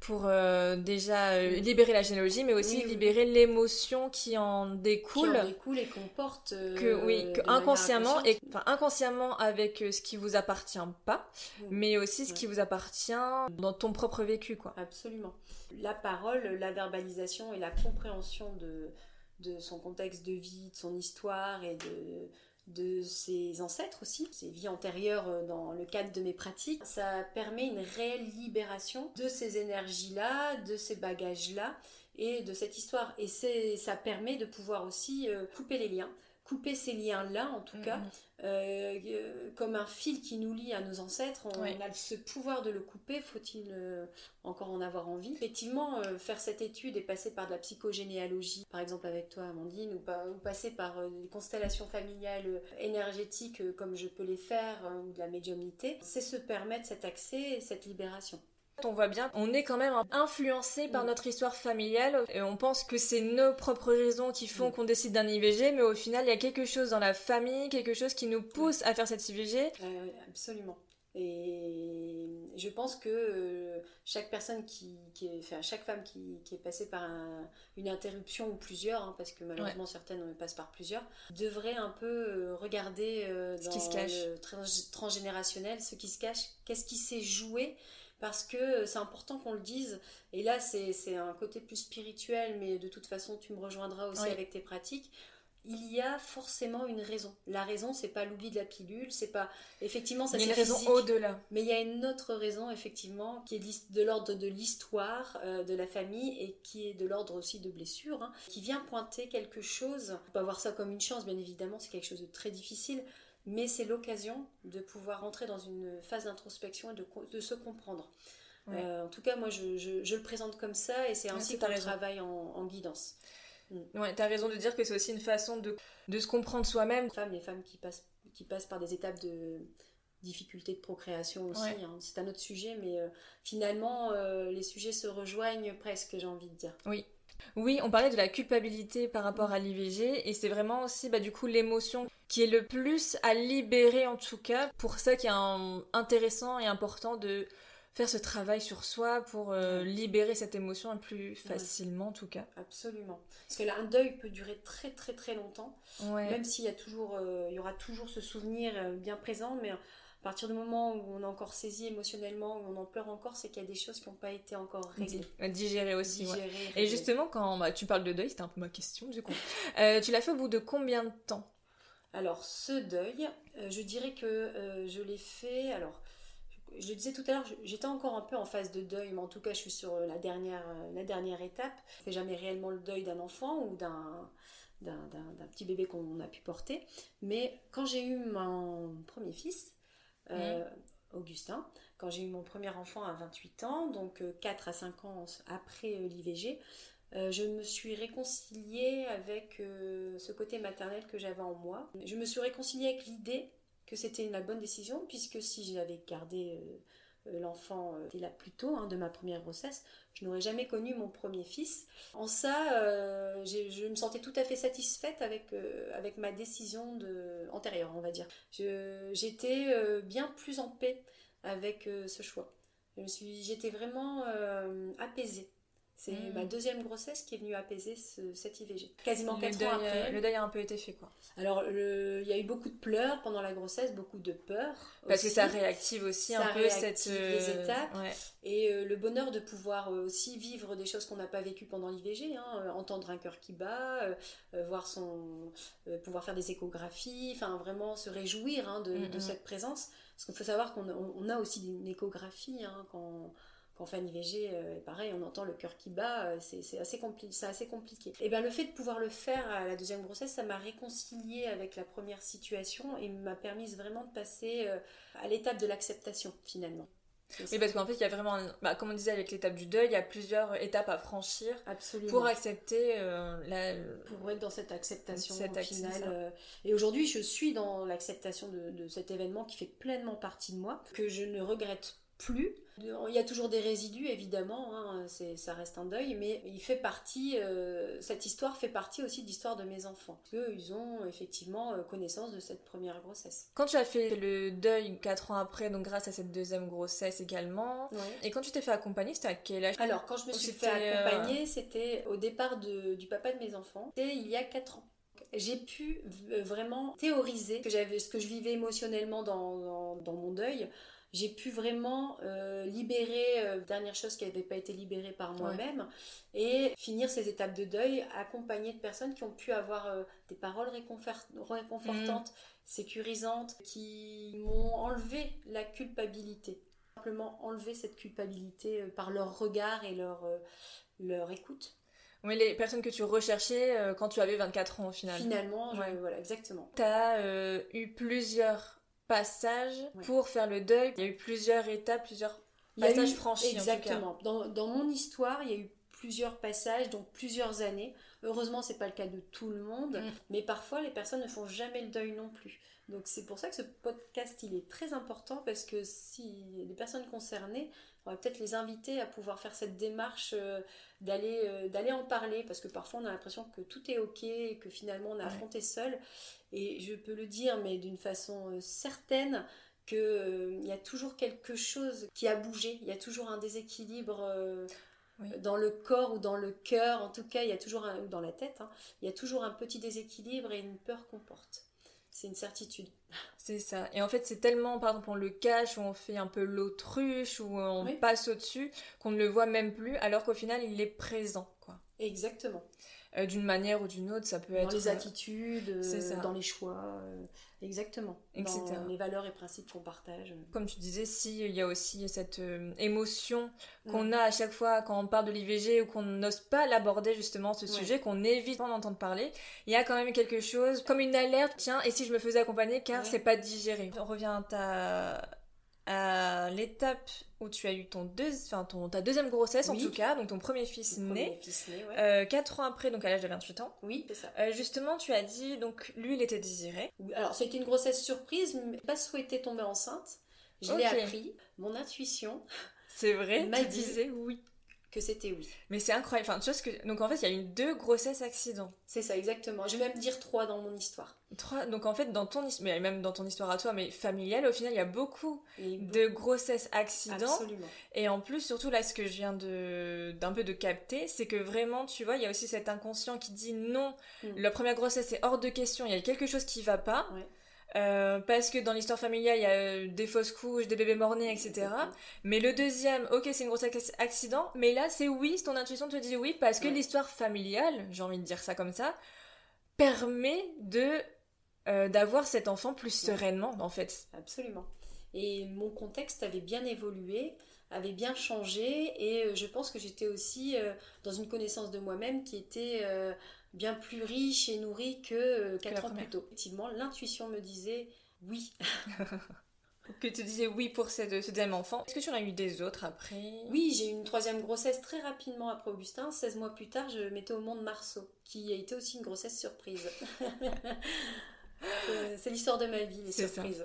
pour euh, déjà euh, libérer la généalogie, mais aussi libérer l'émotion qui en découle. Qui en découle et qu'on porte. Euh, que oui, que inconsciemment, et, enfin, inconsciemment avec ce qui vous appartient pas, mais aussi ce qui vous appartient dans ton propre vécu, quoi. Absolument. La parole, la verbalisation et la compréhension de, de son contexte de vie, de son histoire et de de ses ancêtres aussi, ses vies antérieures euh, dans le cadre de mes pratiques. Ça permet une réelle libération de ces énergies-là, de ces bagages-là et de cette histoire. Et ça permet de pouvoir aussi euh, couper les liens couper ces liens-là, en tout cas, euh, euh, comme un fil qui nous lie à nos ancêtres. On, a ce pouvoir de le couper, faut-il euh, encore en avoir envie? Effectivement, faire cette étude et passer par de la psychogénéalogie, par exemple avec toi, Amandine, ou, ou passer par des constellations familiales énergétiques comme je peux les faire, ou de la médiumnité, c'est se permettre cet accès et cette libération. On voit bien, on est quand même influencé par mm. notre histoire familiale et on pense que c'est nos propres raisons qui font mm. qu'on décide d'un IVG, mais au final, il y a quelque chose dans la famille, quelque chose qui nous pousse à faire cette IVG. absolument. Et je pense que euh, chaque personne qui, est, enfin, chaque femme qui, est passée par une interruption ou plusieurs, hein, parce que malheureusement certaines passent par plusieurs, devrait un peu euh, regarder euh, dans qui se cache. le transgénérationnel ce qui se cache, qu'est-ce qui s'est joué parce que c'est important qu'on le dise. Et là, c'est un côté plus spirituel, mais de toute façon, tu me rejoindras aussi avec tes pratiques. Il y a forcément une raison. La raison, c'est pas l'oubli de la pilule, c'est pas effectivement ça. Il y a une raison au-delà. Mais il y a une autre raison effectivement qui est de l'ordre de l'histoire euh, de la famille et qui est de l'ordre aussi de blessures, hein, qui vient pointer quelque chose. On peut voir ça comme une chance, bien évidemment, c'est quelque chose de très difficile mais c'est l'occasion de pouvoir entrer dans une phase d'introspection et de, se comprendre. Euh, en tout cas, moi, je, le présente comme ça et c'est ainsi qu'on travaille en, guidance. Mm. Ouais, tu as raison de dire que c'est aussi une façon de, se comprendre soi-même. Les femmes, les femmes qui passent, qui passent par des étapes de difficultés de procréation aussi, hein. c'est un autre sujet, mais euh, finalement, euh, les sujets se rejoignent presque, j'ai envie de dire. Oui, oui, on parlait de la culpabilité par rapport à l'IVG et c'est vraiment aussi bah, du coup l'émotion qui est le plus à libérer en tout cas. Pour ça qui est intéressant et important de faire ce travail sur soi pour euh, libérer cette émotion plus facilement en tout cas. Absolument. Parce que là, un deuil peut durer très très très longtemps, même s'il y a toujours, euh, il y aura toujours ce souvenir euh, bien présent, mais partir du moment où on est encore saisi émotionnellement, où on en pleure encore, c'est qu'il y a des choses qui n'ont pas été encore réglées. Digérées aussi. Et justement, quand bah, tu parles de deuil, c'était un peu ma question du coup. Tu l'as fait au bout de combien de temps? Alors, ce deuil, euh, je dirais que euh, je l'ai fait. Alors, je le disais tout à l'heure, j'étais encore un peu en phase de deuil, mais en tout cas, je suis sur la dernière, la dernière étape. Je ne fais jamais réellement le deuil d'un enfant ou d'un d'un petit bébé qu'on a pu porter. Mais quand j'ai eu mon premier fils, euh, mhm. Augustin, quand j'ai eu mon premier enfant à 28 ans, donc 4 euh, à 5 ans après euh, je me suis réconciliée avec ce côté maternel que j'avais en moi. Je me suis réconciliée avec l'idée que c'était la bonne décision, puisque si j'avais gardé l'enfant était là plus tôt hein, de ma première grossesse, je n'aurais jamais connu mon premier fils. En ça, euh, je me sentais tout à fait satisfaite avec, euh, avec ma décision de, antérieure, on va dire. J'étais euh, bien plus en paix avec ce choix. J'étais vraiment apaisée. C'est hmm. ma deuxième grossesse qui est venue apaiser cette IVG. Quasiment 4 ans après. Le deuil a un peu été fait, quoi. Alors, il y a eu beaucoup de pleurs pendant la grossesse, beaucoup de peurs. Parce que ça réactive aussi un peu cette. les euh, étapes. Et euh, le bonheur de pouvoir euh, aussi vivre des choses qu'on n'a pas vécues pendant l'IVG, hein, entendre un cœur qui bat, voir son. pouvoir faire des échographies, enfin vraiment se réjouir hein, de, de, cette présence. Parce qu'il faut savoir qu'on on a aussi une échographie hein, quand quand on fait un IVG, euh, pareil, on entend le cœur qui bat, euh, c'est assez, assez compliqué. Et bien le fait de pouvoir le faire à la deuxième grossesse, ça m'a réconcilié avec la première situation et m'a permis vraiment de passer euh, à l'étape de l'acceptation finalement. Oui, parce qu'en fait, il y a vraiment, bah, comme on disait avec l'étape du deuil, il y a plusieurs étapes à franchir Absolument. pour accepter la... Pour être dans cette acceptation cette finale. Et aujourd'hui, je suis dans l'acceptation de, de, cet événement qui fait pleinement partie de moi, que je ne regrette plus. Il y a toujours des résidus, évidemment, hein, ça reste un deuil, mais il fait partie, euh, cette histoire fait partie aussi de l'histoire de mes enfants. Parce qu'ils ont effectivement euh, connaissance de cette première grossesse. Quand tu as fait le deuil 4 ans après, donc grâce à cette deuxième grossesse également, et quand tu t'es fait accompagner, c'était à quel âge? Alors, quand je me suis fait euh, accompagner, c'était au départ du papa de mes enfants, c'était il y a 4 ans j'ai pu vraiment théoriser ce que, ce que je vivais émotionnellement dans, dans mon deuil j'ai pu vraiment euh, libérer euh, dernière chose qui n'avait pas été libérée par moi-même et finir ces étapes de deuil accompagnées de personnes qui ont pu avoir euh, des paroles réconfortantes, mm. sécurisantes, qui m'ont enlevé la culpabilité. Simplement enlever cette culpabilité par leur regard et leur, leur écoute. Oui, les personnes que tu recherchais quand tu avais 24 ans au final. Finalement, voilà, exactement. Tu as eu plusieurs passage pour faire le deuil. Il y a eu plusieurs étapes, plusieurs passages franchis. Exactement. Dans, dans, mon histoire, il y a eu plusieurs passages, donc plusieurs années. Heureusement, c'est pas le cas de tout le monde, mm. mais parfois les personnes ne font jamais le deuil non plus. Donc c'est pour ça que ce podcast il est très important parce que si les personnes concernées, on va peut-être les inviter à pouvoir faire cette démarche euh, d'aller euh, d'aller en parler parce que parfois on a l'impression que tout est ok et que finalement on a affronté seul. Et je peux le dire mais d'une façon euh, certaine qu'il il y a toujours quelque chose qui a bougé, il y a toujours un déséquilibre dans le corps ou dans le cœur, en tout cas, il y a toujours un, dans la tête, hein, il y a toujours un petit déséquilibre et une peur qu'on porte. C'est une certitude. C'est ça. Et en fait, c'est tellement, par exemple, on le cache, ou on fait un peu l'autruche, ou on passe au-dessus, qu'on ne le voit même plus, alors qu'au final, il est présent, quoi. Exactement. Euh, d'une manière ou d'une autre, ça peut être... Dans les attitudes, euh, dans les choix, euh, exactement. Etc. Dans les valeurs et principes qu'on partage. Comme tu disais, si il y a aussi cette émotion qu'on a à chaque fois quand on parle de l'IVG ou qu'on n'ose pas l'aborder justement, ce sujet, qu'on évite d'en entendre parler, il y a quand même quelque chose comme une alerte, tiens, et si je me faisais accompagner car c'est pas digéré. On revient à ta à l'étape où tu as eu ton, deux, enfin, ton ta deuxième grossesse en tout cas, donc ton premier fils né, euh, 4 ans après, donc à l'âge de 28 ans. Oui, c'est ça. Euh, justement, tu as dit, donc lui, il était désiré. Alors, c'était une grossesse surprise, mais pas souhaité tomber enceinte. Je l'ai appris, mon intuition. C'est vrai, m'a dit oui que c'était oui. Mais c'est incroyable. Enfin, tu vois ce que... Donc en fait, il y a eu deux grossesses accidents. C'est ça, exactement. Je vais même dire trois dans mon histoire. Trois. Donc en fait, dans ton histoire, mais même dans ton histoire à toi, mais familiale, au final, il y a beaucoup de grossesses accidents. Absolument. Et en plus, surtout là, ce que je viens de d'un peu de capter, c'est que vraiment, tu vois, il y a aussi cet inconscient qui dit non, mm. la première grossesse est hors de question. Il y a quelque chose qui va pas. Euh, parce que dans l'histoire familiale, il y a euh, des fausses couches, des bébés morts-nés, etc. Mais le deuxième, ok, c'est une grosse accident, mais là, c'est oui, ton intuition te dit oui, parce que l'histoire familiale, j'ai envie de dire ça comme ça, permet de euh, d'avoir cet enfant plus sereinement, en fait. Absolument. Et mon contexte avait bien évolué, avait bien changé, et je pense que j'étais aussi dans une connaissance de moi-même qui était bien plus riche et nourrie que 4 ans plus tôt. Effectivement, l'intuition me disait oui. que tu disais oui pour ce, deuxième enfant. Est-ce que tu en as eu des autres après? Oui, j'ai eu une troisième grossesse très rapidement après Augustin. 16 mois plus tard, je mettais au monde Marceau, qui a été aussi une grossesse surprise. C'est l'histoire de ma vie, les surprises.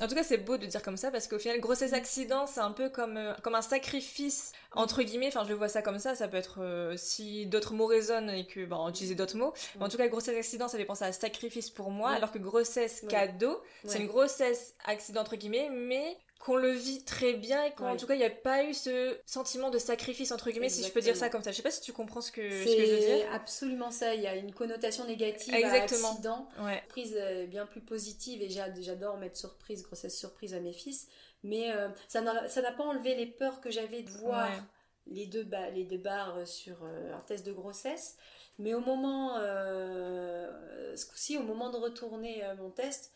En tout cas, c'est beau de dire comme ça parce qu'au final, grossesse accident, c'est un peu comme, euh, comme un sacrifice, entre guillemets. Enfin, je vois ça comme ça. Ça peut être euh, si d'autres mots résonnent et que, bon, utiliser d'autres mots. en tout cas, grossesse accident, ça fait penser à sacrifice pour moi. Alors que grossesse cadeau, c'est une grossesse accident, entre guillemets, mais qu'on le vit très bien et qu'en tout cas il n'y a pas eu ce sentiment de sacrifice entre guillemets si je peux dire ça comme ça. Je sais pas si tu comprends ce que, ce que je veux dire. c'est absolument ça. Il y a une connotation négative Exactement. à accident ouais. prise euh, bien plus positive. Et j'adore mettre surprise grossesse surprise à mes fils. Mais euh, ça n'a pas enlevé les peurs que j'avais de voir les deux les deux barres sur euh, un test de grossesse. Mais au moment ce coup-ci au moment de retourner mon test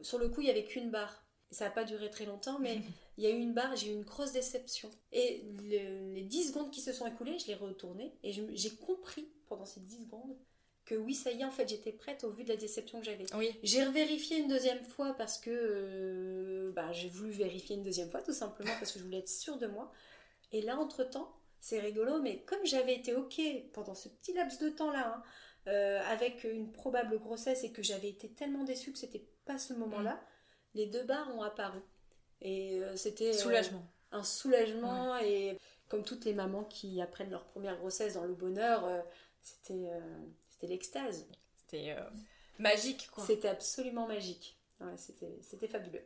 sur le coup il y avait qu'une barre ça n'a pas duré très longtemps, mais il y a eu une barre, j'ai eu une grosse déception. Et les 10 secondes qui se sont écoulées, je l'ai retourné et j'ai compris pendant ces 10 secondes que oui, ça y est, en fait, j'étais prête au vu de la déception que j'avais. Oui. J'ai revérifié une deuxième fois parce que euh, bah, j'ai voulu vérifier une deuxième fois, tout simplement parce que je voulais être sûre de moi. Et là, entre-temps, c'est rigolo, mais comme j'avais été OK pendant ce petit laps de temps-là, hein, euh, avec une probable grossesse et que j'avais été tellement déçue que c'était pas ce moment-là, mm les deux barres ont apparu. Et euh, c'était euh, soulagement. un soulagement et comme toutes les mamans qui apprennent leur première grossesse dans le bonheur, euh, c'était c'était l'extase. C'était magique quoi. C'était absolument magique. Ouais, c'était fabuleux.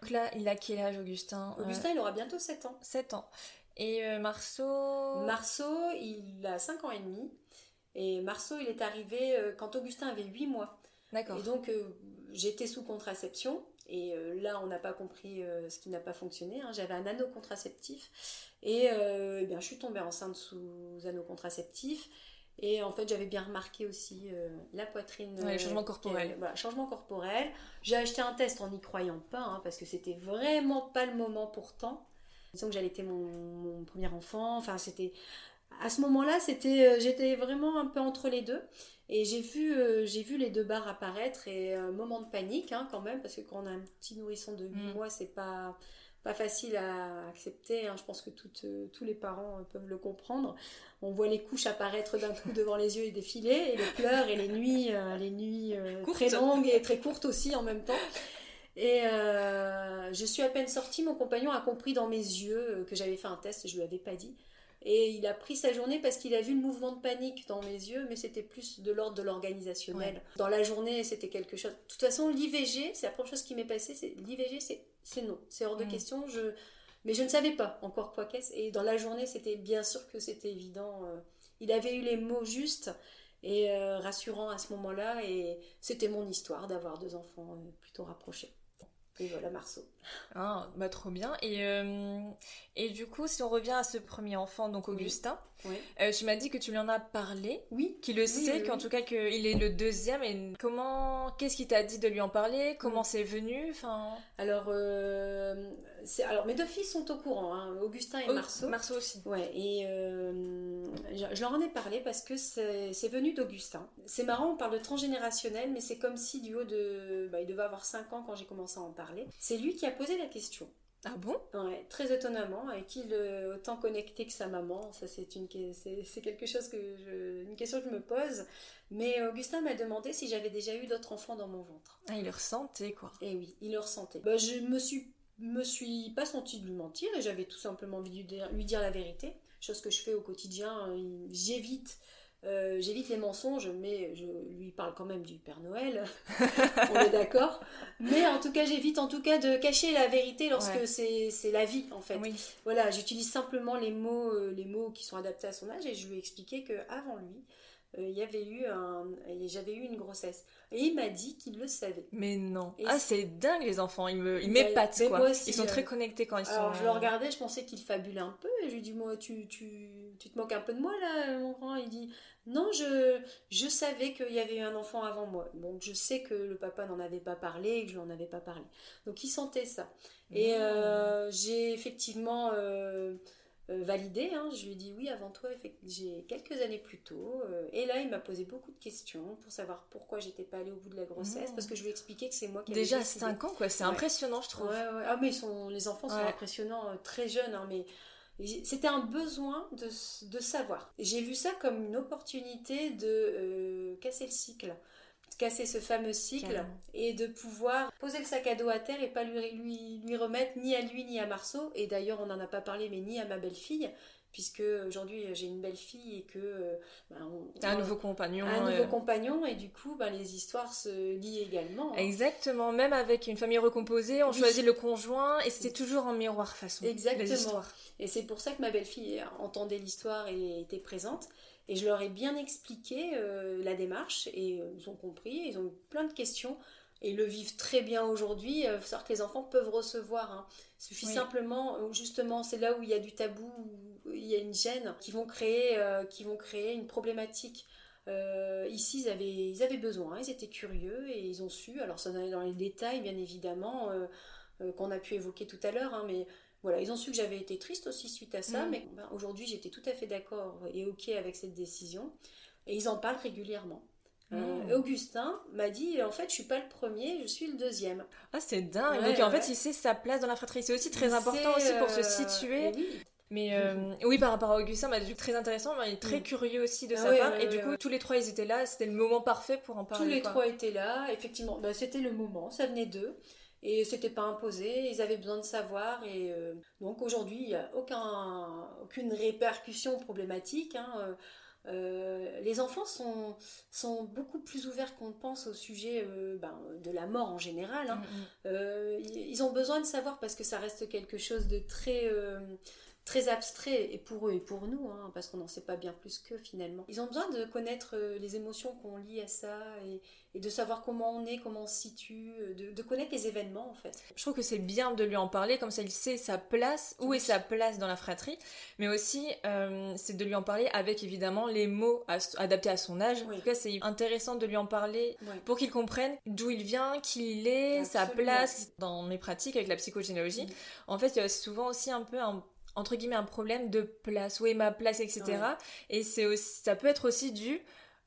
Donc là, il a quel âge Augustin? Augustin, il aura bientôt 7 ans. 7 ans. Et Marceau? Marceau, il a 5 ans et demi. Et Marceau, il est arrivé quand Augustin avait 8 mois. D'accord. Et donc, j'étais sous contraception. Et euh, là, on n'a pas compris euh, ce qui n'a pas fonctionné. Hein. J'avais un anneau contraceptif et euh, eh bien, je suis tombée enceinte sous anneau contraceptif. Et en fait, j'avais bien remarqué aussi la poitrine. Ouais, changement corporel. voilà, changement corporel. J'ai acheté un test en n'y croyant pas, hein, parce que c'était vraiment pas le moment pourtant. Disons que j'allais mon, mon premier enfant. Enfin, c'était. À ce moment-là, c'était, j'étais vraiment un peu entre les deux. Et j'ai vu, euh, j'ai vu les deux barres apparaître et un moment de panique hein, quand même, parce que quand on a un petit nourrisson de 8 mm. mois, c'est pas, pas facile à accepter. Hein. Je pense que euh, tous les parents euh, peuvent le comprendre. On voit les couches apparaître d'un coup devant les yeux et défiler, et les pleurs et les nuits, les nuits très longues et très courtes aussi en même temps. Et je suis à peine sortie, mon compagnon a compris dans mes yeux que j'avais fait un test, je lui avais pas dit. Et il a pris sa journée parce qu'il a vu le mouvement de panique dans mes yeux, mais c'était plus de l'ordre de l'organisationnel. Dans la journée, c'était quelque chose. De toute façon, l'IVG, c'est la première chose qui m'est passée, c'est l'IVG, c'est non, c'est hors de mm. question. Je... Mais je ne savais pas encore quoi qu'est-ce. Et dans la journée, c'était bien sûr que c'était évident. Euh. Il avait eu les mots justes et euh, rassurants à ce moment-là. Et c'était mon histoire d'avoir deux enfants euh, plutôt rapprochés. Et voilà Marceau. Ah, bah trop bien. Et, euh, et du coup, si on revient à ce premier enfant, donc Augustin, euh, tu m'as dit que tu lui en as parlé. Oui. Qu'il le sait, qu'en tout cas qu'il est le deuxième. Et comment, qu'est-ce qui t'a dit de lui en parler? Comment c'est venu? Enfin. Alors, euh, alors mes deux fils sont au courant, hein, Augustin et Marceau. Marceau aussi. Ouais. Et je, leur en ai parlé parce que c'est venu d'Augustin. C'est marrant, on parle de transgénérationnel, mais c'est comme si du haut de, bah, il devait avoir 5 ans quand j'ai commencé à en parler. C'est lui qui a posé la question. Ah bon? Ouais, très étonnamment, avec il autant connecté que sa maman. Ça, c'est une, c'est quelque chose que je, une question que je me pose. Mais Augustin m'a demandé si j'avais déjà eu d'autres enfants dans mon ventre. Ah, il le ressentait, quoi. Et eh oui, il le ressentait. Bah, je me suis, me suis pas sentie de lui mentir et j'avais tout simplement envie de lui dire, lui dire la vérité. Chose que je fais au quotidien. J'évite euh, j'évite les mensonges, mais je lui parle quand même du Père Noël. On est d'accord. Mais en tout cas, j'évite en tout cas de cacher la vérité lorsque c'est la vie en fait. Voilà, j'utilise simplement les mots, euh, les mots qui sont adaptés à son âge et je lui ai expliqué que avant lui, il y avait eu un, j'avais eu une grossesse. Et il m'a dit qu'il le savait. Mais non. ah, c'est dingue les enfants, ils me, ils m'épatent quoi. ils sont très connectés quand ils sont. Alors je le regardais, je pensais qu'il fabulait un peu, et je lui dis moi, tu, tu, tu te moques un peu de moi là, mon grand? Il dit non, je, je savais qu'il y avait eu un enfant avant moi. Donc je sais que le papa n'en avait pas parlé et que je n'en avais pas parlé. Donc il sentait ça. Et euh, j'ai effectivement euh, euh, validé. Hein. Je lui ai dit oui avant toi, j'ai quelques années plus tôt. et là, il m'a posé beaucoup de questions pour savoir pourquoi j'étais pas allée au bout de la grossesse. Parce que je lui ai expliqué que c'est moi qui Déjà 5 ans, quoi. C'est impressionnant, je trouve. Ah, mais sont, les enfants sont impressionnants très jeunes. Hein, mais c'était un besoin de, de savoir. J'ai vu ça comme une opportunité de euh, casser le cycle, casser ce fameux cycle et de pouvoir poser le sac à dos à terre et pas lui, lui, lui remettre ni à lui ni à Marceau. Et d'ailleurs, on n'en a pas parlé, mais ni à ma belle-fille, puisque aujourd'hui j'ai une belle fille et que euh, ben, un nouveau compagnon un nouveau compagnon et du coup ben, les histoires se lient également hein. exactement. Même avec une famille recomposée on choisit le conjoint et c'était toujours en miroir façon. Exactement. et c'est pour ça que ma belle fille entendait l'histoire et était présente et je leur ai bien expliqué euh, la démarche et euh, ils ont compris ils ont eu plein de questions et le vivent très bien aujourd'hui. Euh, savoir que les enfants peuvent recevoir. Hein. Il suffit simplement, euh, justement, c'est là où il y a du tabou, où il y a une gêne, qui vont créer, euh, qui vont créer une problématique. ici, ils avaient, ils avaient besoin, ils étaient curieux et ils ont su. Alors, ça dans les détails, bien évidemment, qu'on a pu évoquer tout à l'heure, hein, mais voilà, ils ont su que j'avais été triste aussi suite à ça, mm. mais ben, aujourd'hui, j'étais tout à fait d'accord et ok avec cette décision. Et ils en parlent régulièrement. Euh, hmm. Augustin m'a dit en fait je suis pas le premier, je suis le deuxième. Ah c'est dingue. Donc en fait il sait sa place dans la fratrie. C'est aussi très important aussi pour se euh, situer. Mais euh, oui, par rapport à Augustin, bah, du très intéressant, il est très hmm. curieux aussi de sa part. et du coup, tous les trois, ils étaient là. C'était le moment parfait pour en parler. Tous les trois étaient là, effectivement. Bah, c'était le moment, ça venait d'eux. Et c'était pas imposé, ils avaient besoin de savoir. Et donc aujourd'hui, il n'y a aucun, aucune répercussion problématique. Hein. Euh, les enfants sont, sont beaucoup plus ouverts qu'on ne pense au sujet euh, ben, de la mort en général. Hein. Mm, mm. Euh, ils ont besoin de savoir parce que ça reste quelque chose de très, très abstrait, et pour eux et pour nous, hein, parce qu'on n'en sait pas bien plus qu'eux finalement. Ils ont besoin de connaître les émotions qu'on lie à ça et, et de savoir comment on est, comment on se situe, euh, de, connaître les événements en fait. Je trouve que c'est bien de lui en parler, comme ça il sait sa place, où est sa place dans la fratrie, mais aussi euh, c'est de lui en parler avec évidemment les mots adaptés à son âge. En tout cas, c'est intéressant de lui en parler pour qu'il comprenne d'où il vient, qui il est, sa place. Dans mes pratiques avec la psychogénéalogie, en fait, il y a souvent aussi un peu un entre guillemets un problème de place, où est ma place, etc. Et c'est ça peut être aussi dû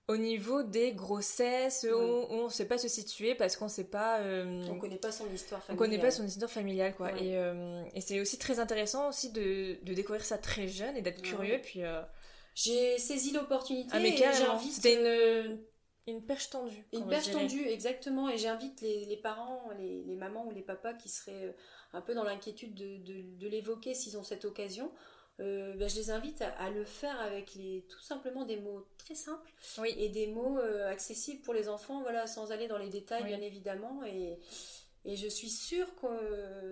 au niveau des grossesses, où, on ne sait pas se situer parce qu'on sait pas. Euh, on connaît pas son histoire familiale. On connaît pas son histoire familiale, quoi. Et, euh, et c'est aussi très intéressant aussi de, de, découvrir ça très jeune et d'être curieux. Puis. Euh, j'ai saisi l'opportunité. Ah, mais C'était une. Une perche tendue. Une perche tendue, exactement. Et j'invite les, les, parents, les, les, mamans ou les papas qui seraient un peu dans l'inquiétude de, de, de l'évoquer s'ils ont cette occasion, euh, ben, je les invite à, le faire avec les, tout simplement des mots très simples et des mots euh, accessibles pour les enfants, voilà, sans aller dans les détails bien évidemment. Et, et je suis sûre que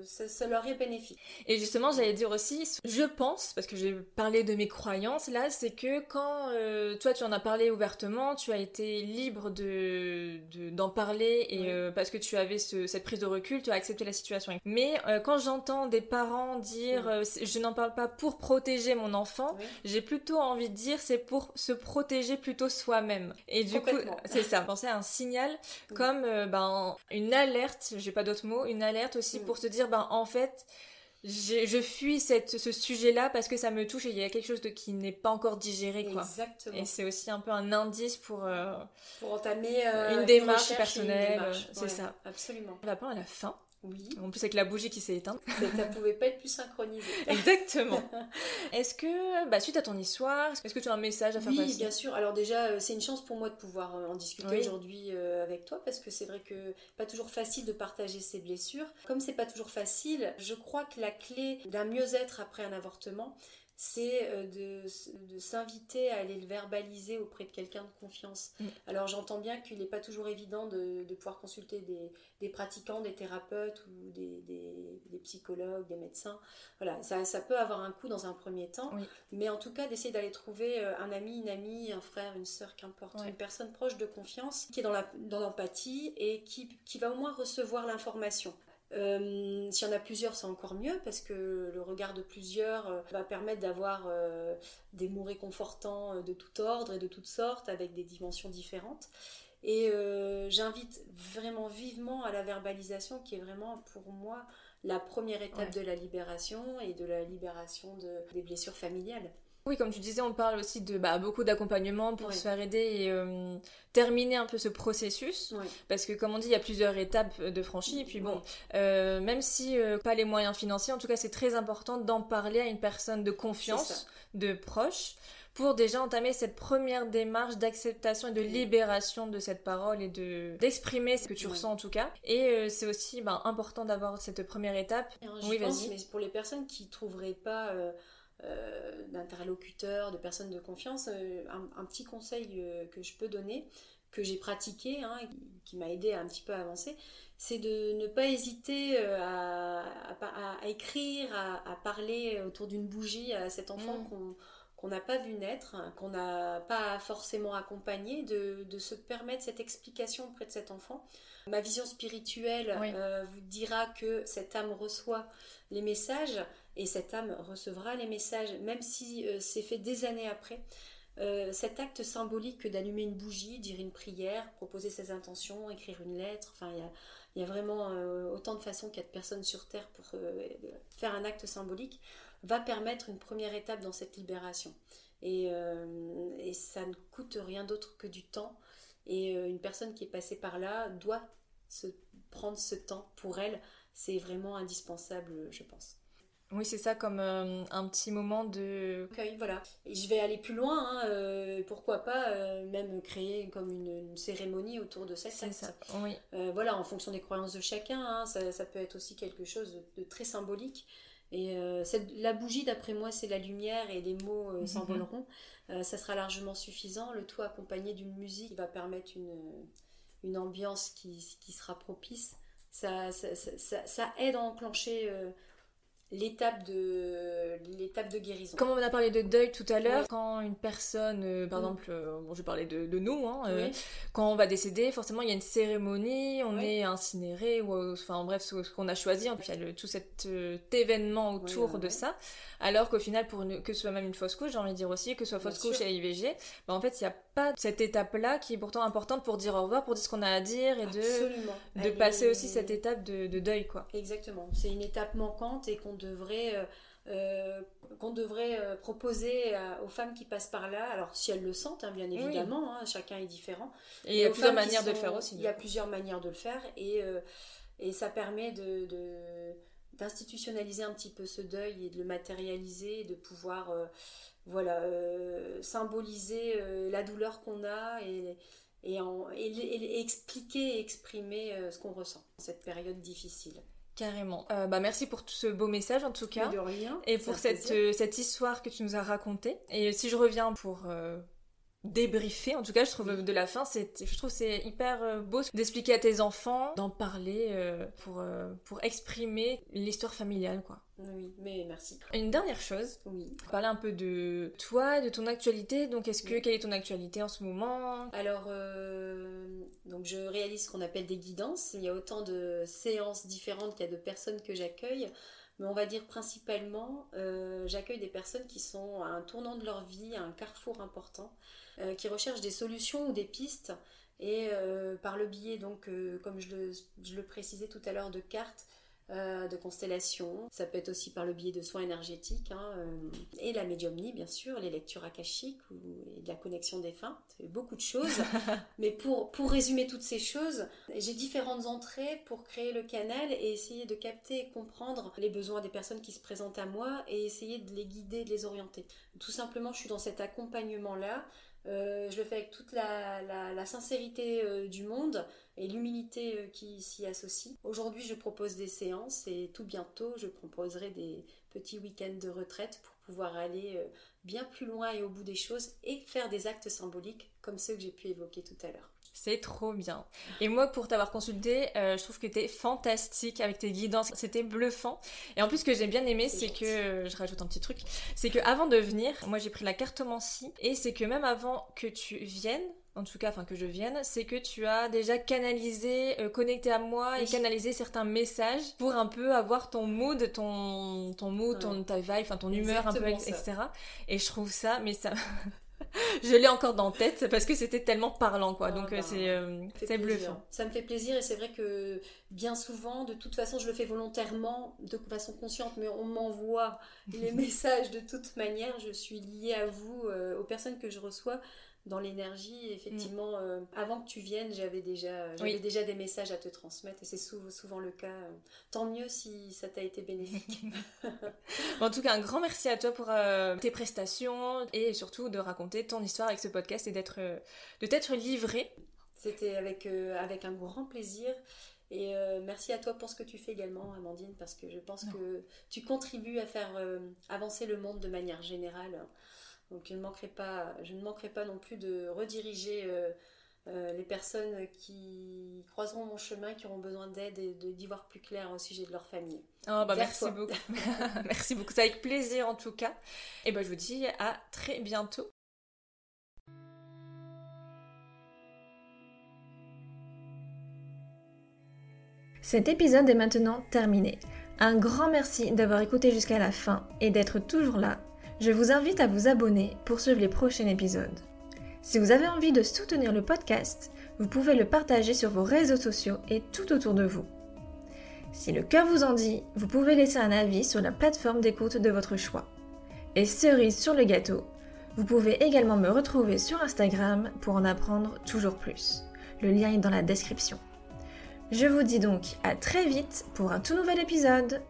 ça, leur est bénéfique. Et justement, j'allais dire aussi, je pense, parce que j'ai parlé de mes croyances là, c'est que quand euh, toi tu en as parlé ouvertement, tu as été libre de d'en parler et euh, parce que tu avais cette prise de recul, tu as accepté la situation. Mais euh, quand j'entends des parents dire je n'en parle pas pour protéger mon enfant, j'ai plutôt envie de dire c'est pour se protéger plutôt soi-même. Et du coup, c'est ça. Penser à un signal comme ben une alerte. J'ai pas d'autres mots, une alerte aussi mm. pour se dire, ben en fait, je fuis cette, ce sujet-là parce que ça me touche et il y a quelque chose de, qui n'est pas encore digéré. Quoi. Exactement. Et c'est aussi un peu un indice pour, euh, pour entamer euh, une démarche personnelle. C'est ça. Absolument. On va pas à la fin. Oui. En plus avec la bougie qui s'est éteinte. Ça pouvait pas être plus synchronisé. Exactement. Est-ce que, bah, suite à ton histoire, est-ce que tu as un message à faire passer Oui, bien sûr. Alors déjà, euh, c'est une chance pour moi de pouvoir euh, en discuter aujourd'hui euh, avec toi parce que c'est vrai que pas toujours facile de partager ses blessures. Comme c'est pas toujours facile, je crois que la clé d'un mieux-être après un avortement, c'est euh, de, s'inviter à aller le verbaliser auprès de quelqu'un de confiance. Mm. Alors j'entends bien qu'il n'est pas toujours évident de, pouvoir consulter des, pratiquants, des thérapeutes ou des, psychologues, des médecins. Voilà, ça, peut avoir un coût dans un premier temps, mais en tout cas d'essayer d'aller trouver euh, un ami, une amie, un frère, une sœur, qu'importe, une personne proche de confiance qui est dans l'empathie et qui, qui va au moins recevoir l'information. Euh, s'il y en a plusieurs, c'est encore mieux parce que le regard de plusieurs euh, va permettre d'avoir euh, des mots réconfortants de tout ordre et de toutes sortes avec des dimensions différentes. Et j'invite vraiment vivement à la verbalisation qui est vraiment pour moi la première étape de la libération et de la libération des blessures familiales. Oui, comme tu disais, on parle aussi de bah, beaucoup d'accompagnement pour se faire aider et euh, terminer un peu ce processus. Parce que, comme on dit, il y a plusieurs étapes de franchie. Et puis bon, euh, même si euh, pas les moyens financiers, en tout cas, c'est très important d'en parler à une personne de confiance, de proche, pour déjà entamer cette première démarche d'acceptation et de libération de cette parole et de d'exprimer ce que tu ressens en tout cas. Et c'est aussi bah, important d'avoir cette première étape. oui, vas-y. Mais pour les personnes qui trouveraient pas euh, d'interlocuteurs, de personnes de confiance, euh, un, petit conseil euh, que je peux donner, que j'ai pratiqué, hein, qui, m'a aidé à un petit peu avancer, c'est de ne pas hésiter à, écrire, à, parler autour d'une bougie à cet enfant mm. qu'on n'a pas vu naître, hein, qu'on n'a pas forcément accompagné, de, se permettre cette explication auprès de cet enfant. Ma vision spirituelle vous dira que cette âme reçoit les messages, et cette âme recevra les messages, même si euh, c'est fait des années après. Euh, cet acte symbolique d'allumer une bougie, dire une prière, proposer ses intentions, écrire une lettre, enfin il y a, vraiment euh, autant de façons qu'il y a de personnes sur Terre pour faire un acte symbolique, va permettre une première étape dans cette libération. Et, et ça ne coûte rien d'autre que du temps. Et une personne qui est passée par là doit se prendre ce temps pour elle. C'est vraiment indispensable, je pense. Oui, c'est ça, comme euh, un petit moment de... voilà. Et je vais aller plus loin, hein, euh, pourquoi pas euh, même créer comme une, cérémonie autour de cette C'est ça, oui. voilà, en fonction des croyances de chacun, hein, ça, peut être aussi quelque chose de, très symbolique. Et la bougie, d'après moi, c'est la lumière et les mots mhm. s'envoleront. ça sera largement suffisant, le tout accompagné d'une musique qui va permettre une, une ambiance qui, qui sera propice. Ça, ça, ça, ça aide à enclencher l'étape de l'étape de guérison. Comme on a parlé de deuil tout à l'heure, quand une personne, euh, par mm. exemple, euh, bon, je parlais de, de nous, hein, euh, quand on va décéder, forcément il y a une cérémonie, on est incinéré ou enfin bref ce, qu'on a choisi, en il y a tout cet événement autour de ça. Alors qu'au final, pour que ce soit même une fausse couche, j'ai envie de dire aussi, que ce soit fausse couche et IVG, bah, en fait, il n'y a pas cette étape-là qui est pourtant importante pour dire au revoir, pour dire ce qu'on a à dire et de, de passer aussi cette étape de, deuil, quoi. Exactement. C'est une étape manquante et qu'on devrait. Euh, euh, qu'on devrait euh, proposer aux femmes qui passent par là, alors si elles le sentent, hein, bien évidemment, hein, chacun est différent. Et il y a plusieurs manières de le faire aussi. Il y a plusieurs manières de le faire et, et ça permet de d'institutionnaliser un petit peu ce deuil et de le matérialiser, de pouvoir euh, voilà, euh, symboliser euh, la douleur qu'on a et, et, en, et, expliquer et exprimer ce qu'on ressent cette période difficile. Carrément. bah merci pour tout ce beau message en tout cas. De rien. Et pour cette, cette histoire que tu nous as racontée. Et si je reviens pour débriefer. En tout cas je trouve de la fin c'est je trouve c'est hyper euh, beau d'expliquer à tes enfants d'en parler euh, pour euh, pour exprimer l'histoire familiale quoi. Oui mais merci. Une dernière chose. Oui. Parler un peu de toi de ton actualité. Donc est-ce que quelle est ton actualité en ce moment? Alors donc je réalise ce qu'on appelle des guidances. Il y a autant de séances différentes qu'il y a de personnes que j'accueille. Mais on va dire principalement, j'accueille des personnes qui sont à un tournant de leur vie, à un carrefour important, euh, qui recherchent des solutions ou des pistes. Et euh, par le biais, donc, euh, comme je le, je le, précisais tout à l'heure, de cartes, de constellations. Ça peut être aussi par le biais de soins énergétiques hein, et la médiumnie, bien sûr, les lectures akashiques ou, et de la connexion des fins. C'est beaucoup de choses. Mais pour, pour résumer toutes ces choses, j'ai différentes entrées pour créer le canal et essayer de capter et comprendre les besoins des personnes qui se présentent à moi et essayer de les guider, de les orienter. Tout simplement, je suis dans cet accompagnement-là euh, je le fais avec toute la, sincérité euh, du monde et l'humilité euh, qui s'y associe. Aujourd'hui, je propose des séances et tout bientôt, je proposerai des petit week-end de retraite pour pouvoir aller bien plus loin et au bout des choses et faire des actes symboliques comme ceux que j'ai pu évoquer tout à l'heure. C'est trop bien. Et moi, pour t'avoir consulté, euh, je trouve que t'es fantastique avec tes guidances. C'était bluffant. Et en plus, ce que j'ai bien aimé, c'est que, je rajoute un petit truc, c'est que avant de venir, moi j'ai pris la cartomancie. Et c'est que même avant que tu viennes, en tout cas, enfin que je vienne, c'est que tu as déjà canalisé, euh, connecté à moi et canalisé certains messages pour un peu avoir ton mood, ton, ton mood, ton, ta vibe, enfin ton humeur un peu, etc. Et je trouve ça, mais ça, je l'ai encore dans la tête parce que c'était tellement parlant quoi. Ah Donc euh, c'est euh, c'est bluffant. Ça me fait plaisir et c'est vrai que bien souvent, de toute façon, je le fais volontairement, de façon consciente, mais on m'envoie les messages de toute manière. Je suis liée à vous, aux personnes que je reçois dans l'énergie. Effectivement, mm. euh, avant que tu viennes, j'avais déjà, j'avais déjà des messages à te transmettre et c'est souvent, le cas. Tant mieux si ça t'a été bénéfique. en tout cas, un grand merci à toi pour euh, tes prestations et surtout de raconter ton histoire avec ce podcast et d'être, euh, de t'être livré. C'était avec, avec un grand plaisir. Et merci à toi pour ce que tu fais également, Amandine, parce que je pense que tu contribues à faire avancer le monde de manière générale. Donc je ne manquerai pas, je ne manquerai pas non plus de rediriger euh, euh, les personnes qui croiseront mon chemin, qui auront besoin d'aide et d'y voir plus clair au sujet de leur famille. Oh, bah merci beaucoup. merci beaucoup. C'est avec plaisir en tout cas. Et ben je vous dis à très bientôt. Cet épisode est maintenant terminé. Un grand merci d'avoir écouté jusqu'à la fin et d'être toujours là je vous invite à vous abonner pour suivre les prochains épisodes. Si vous avez envie de soutenir le podcast, vous pouvez le partager sur vos réseaux sociaux et tout autour de vous. Si le cœur vous en dit, vous pouvez laisser un avis sur la plateforme d'écoute de votre choix. Et cerise sur le gâteau, vous pouvez également me retrouver sur Instagram pour en apprendre toujours plus. Le lien est dans la description. Je vous dis donc à très vite pour un tout nouvel épisode.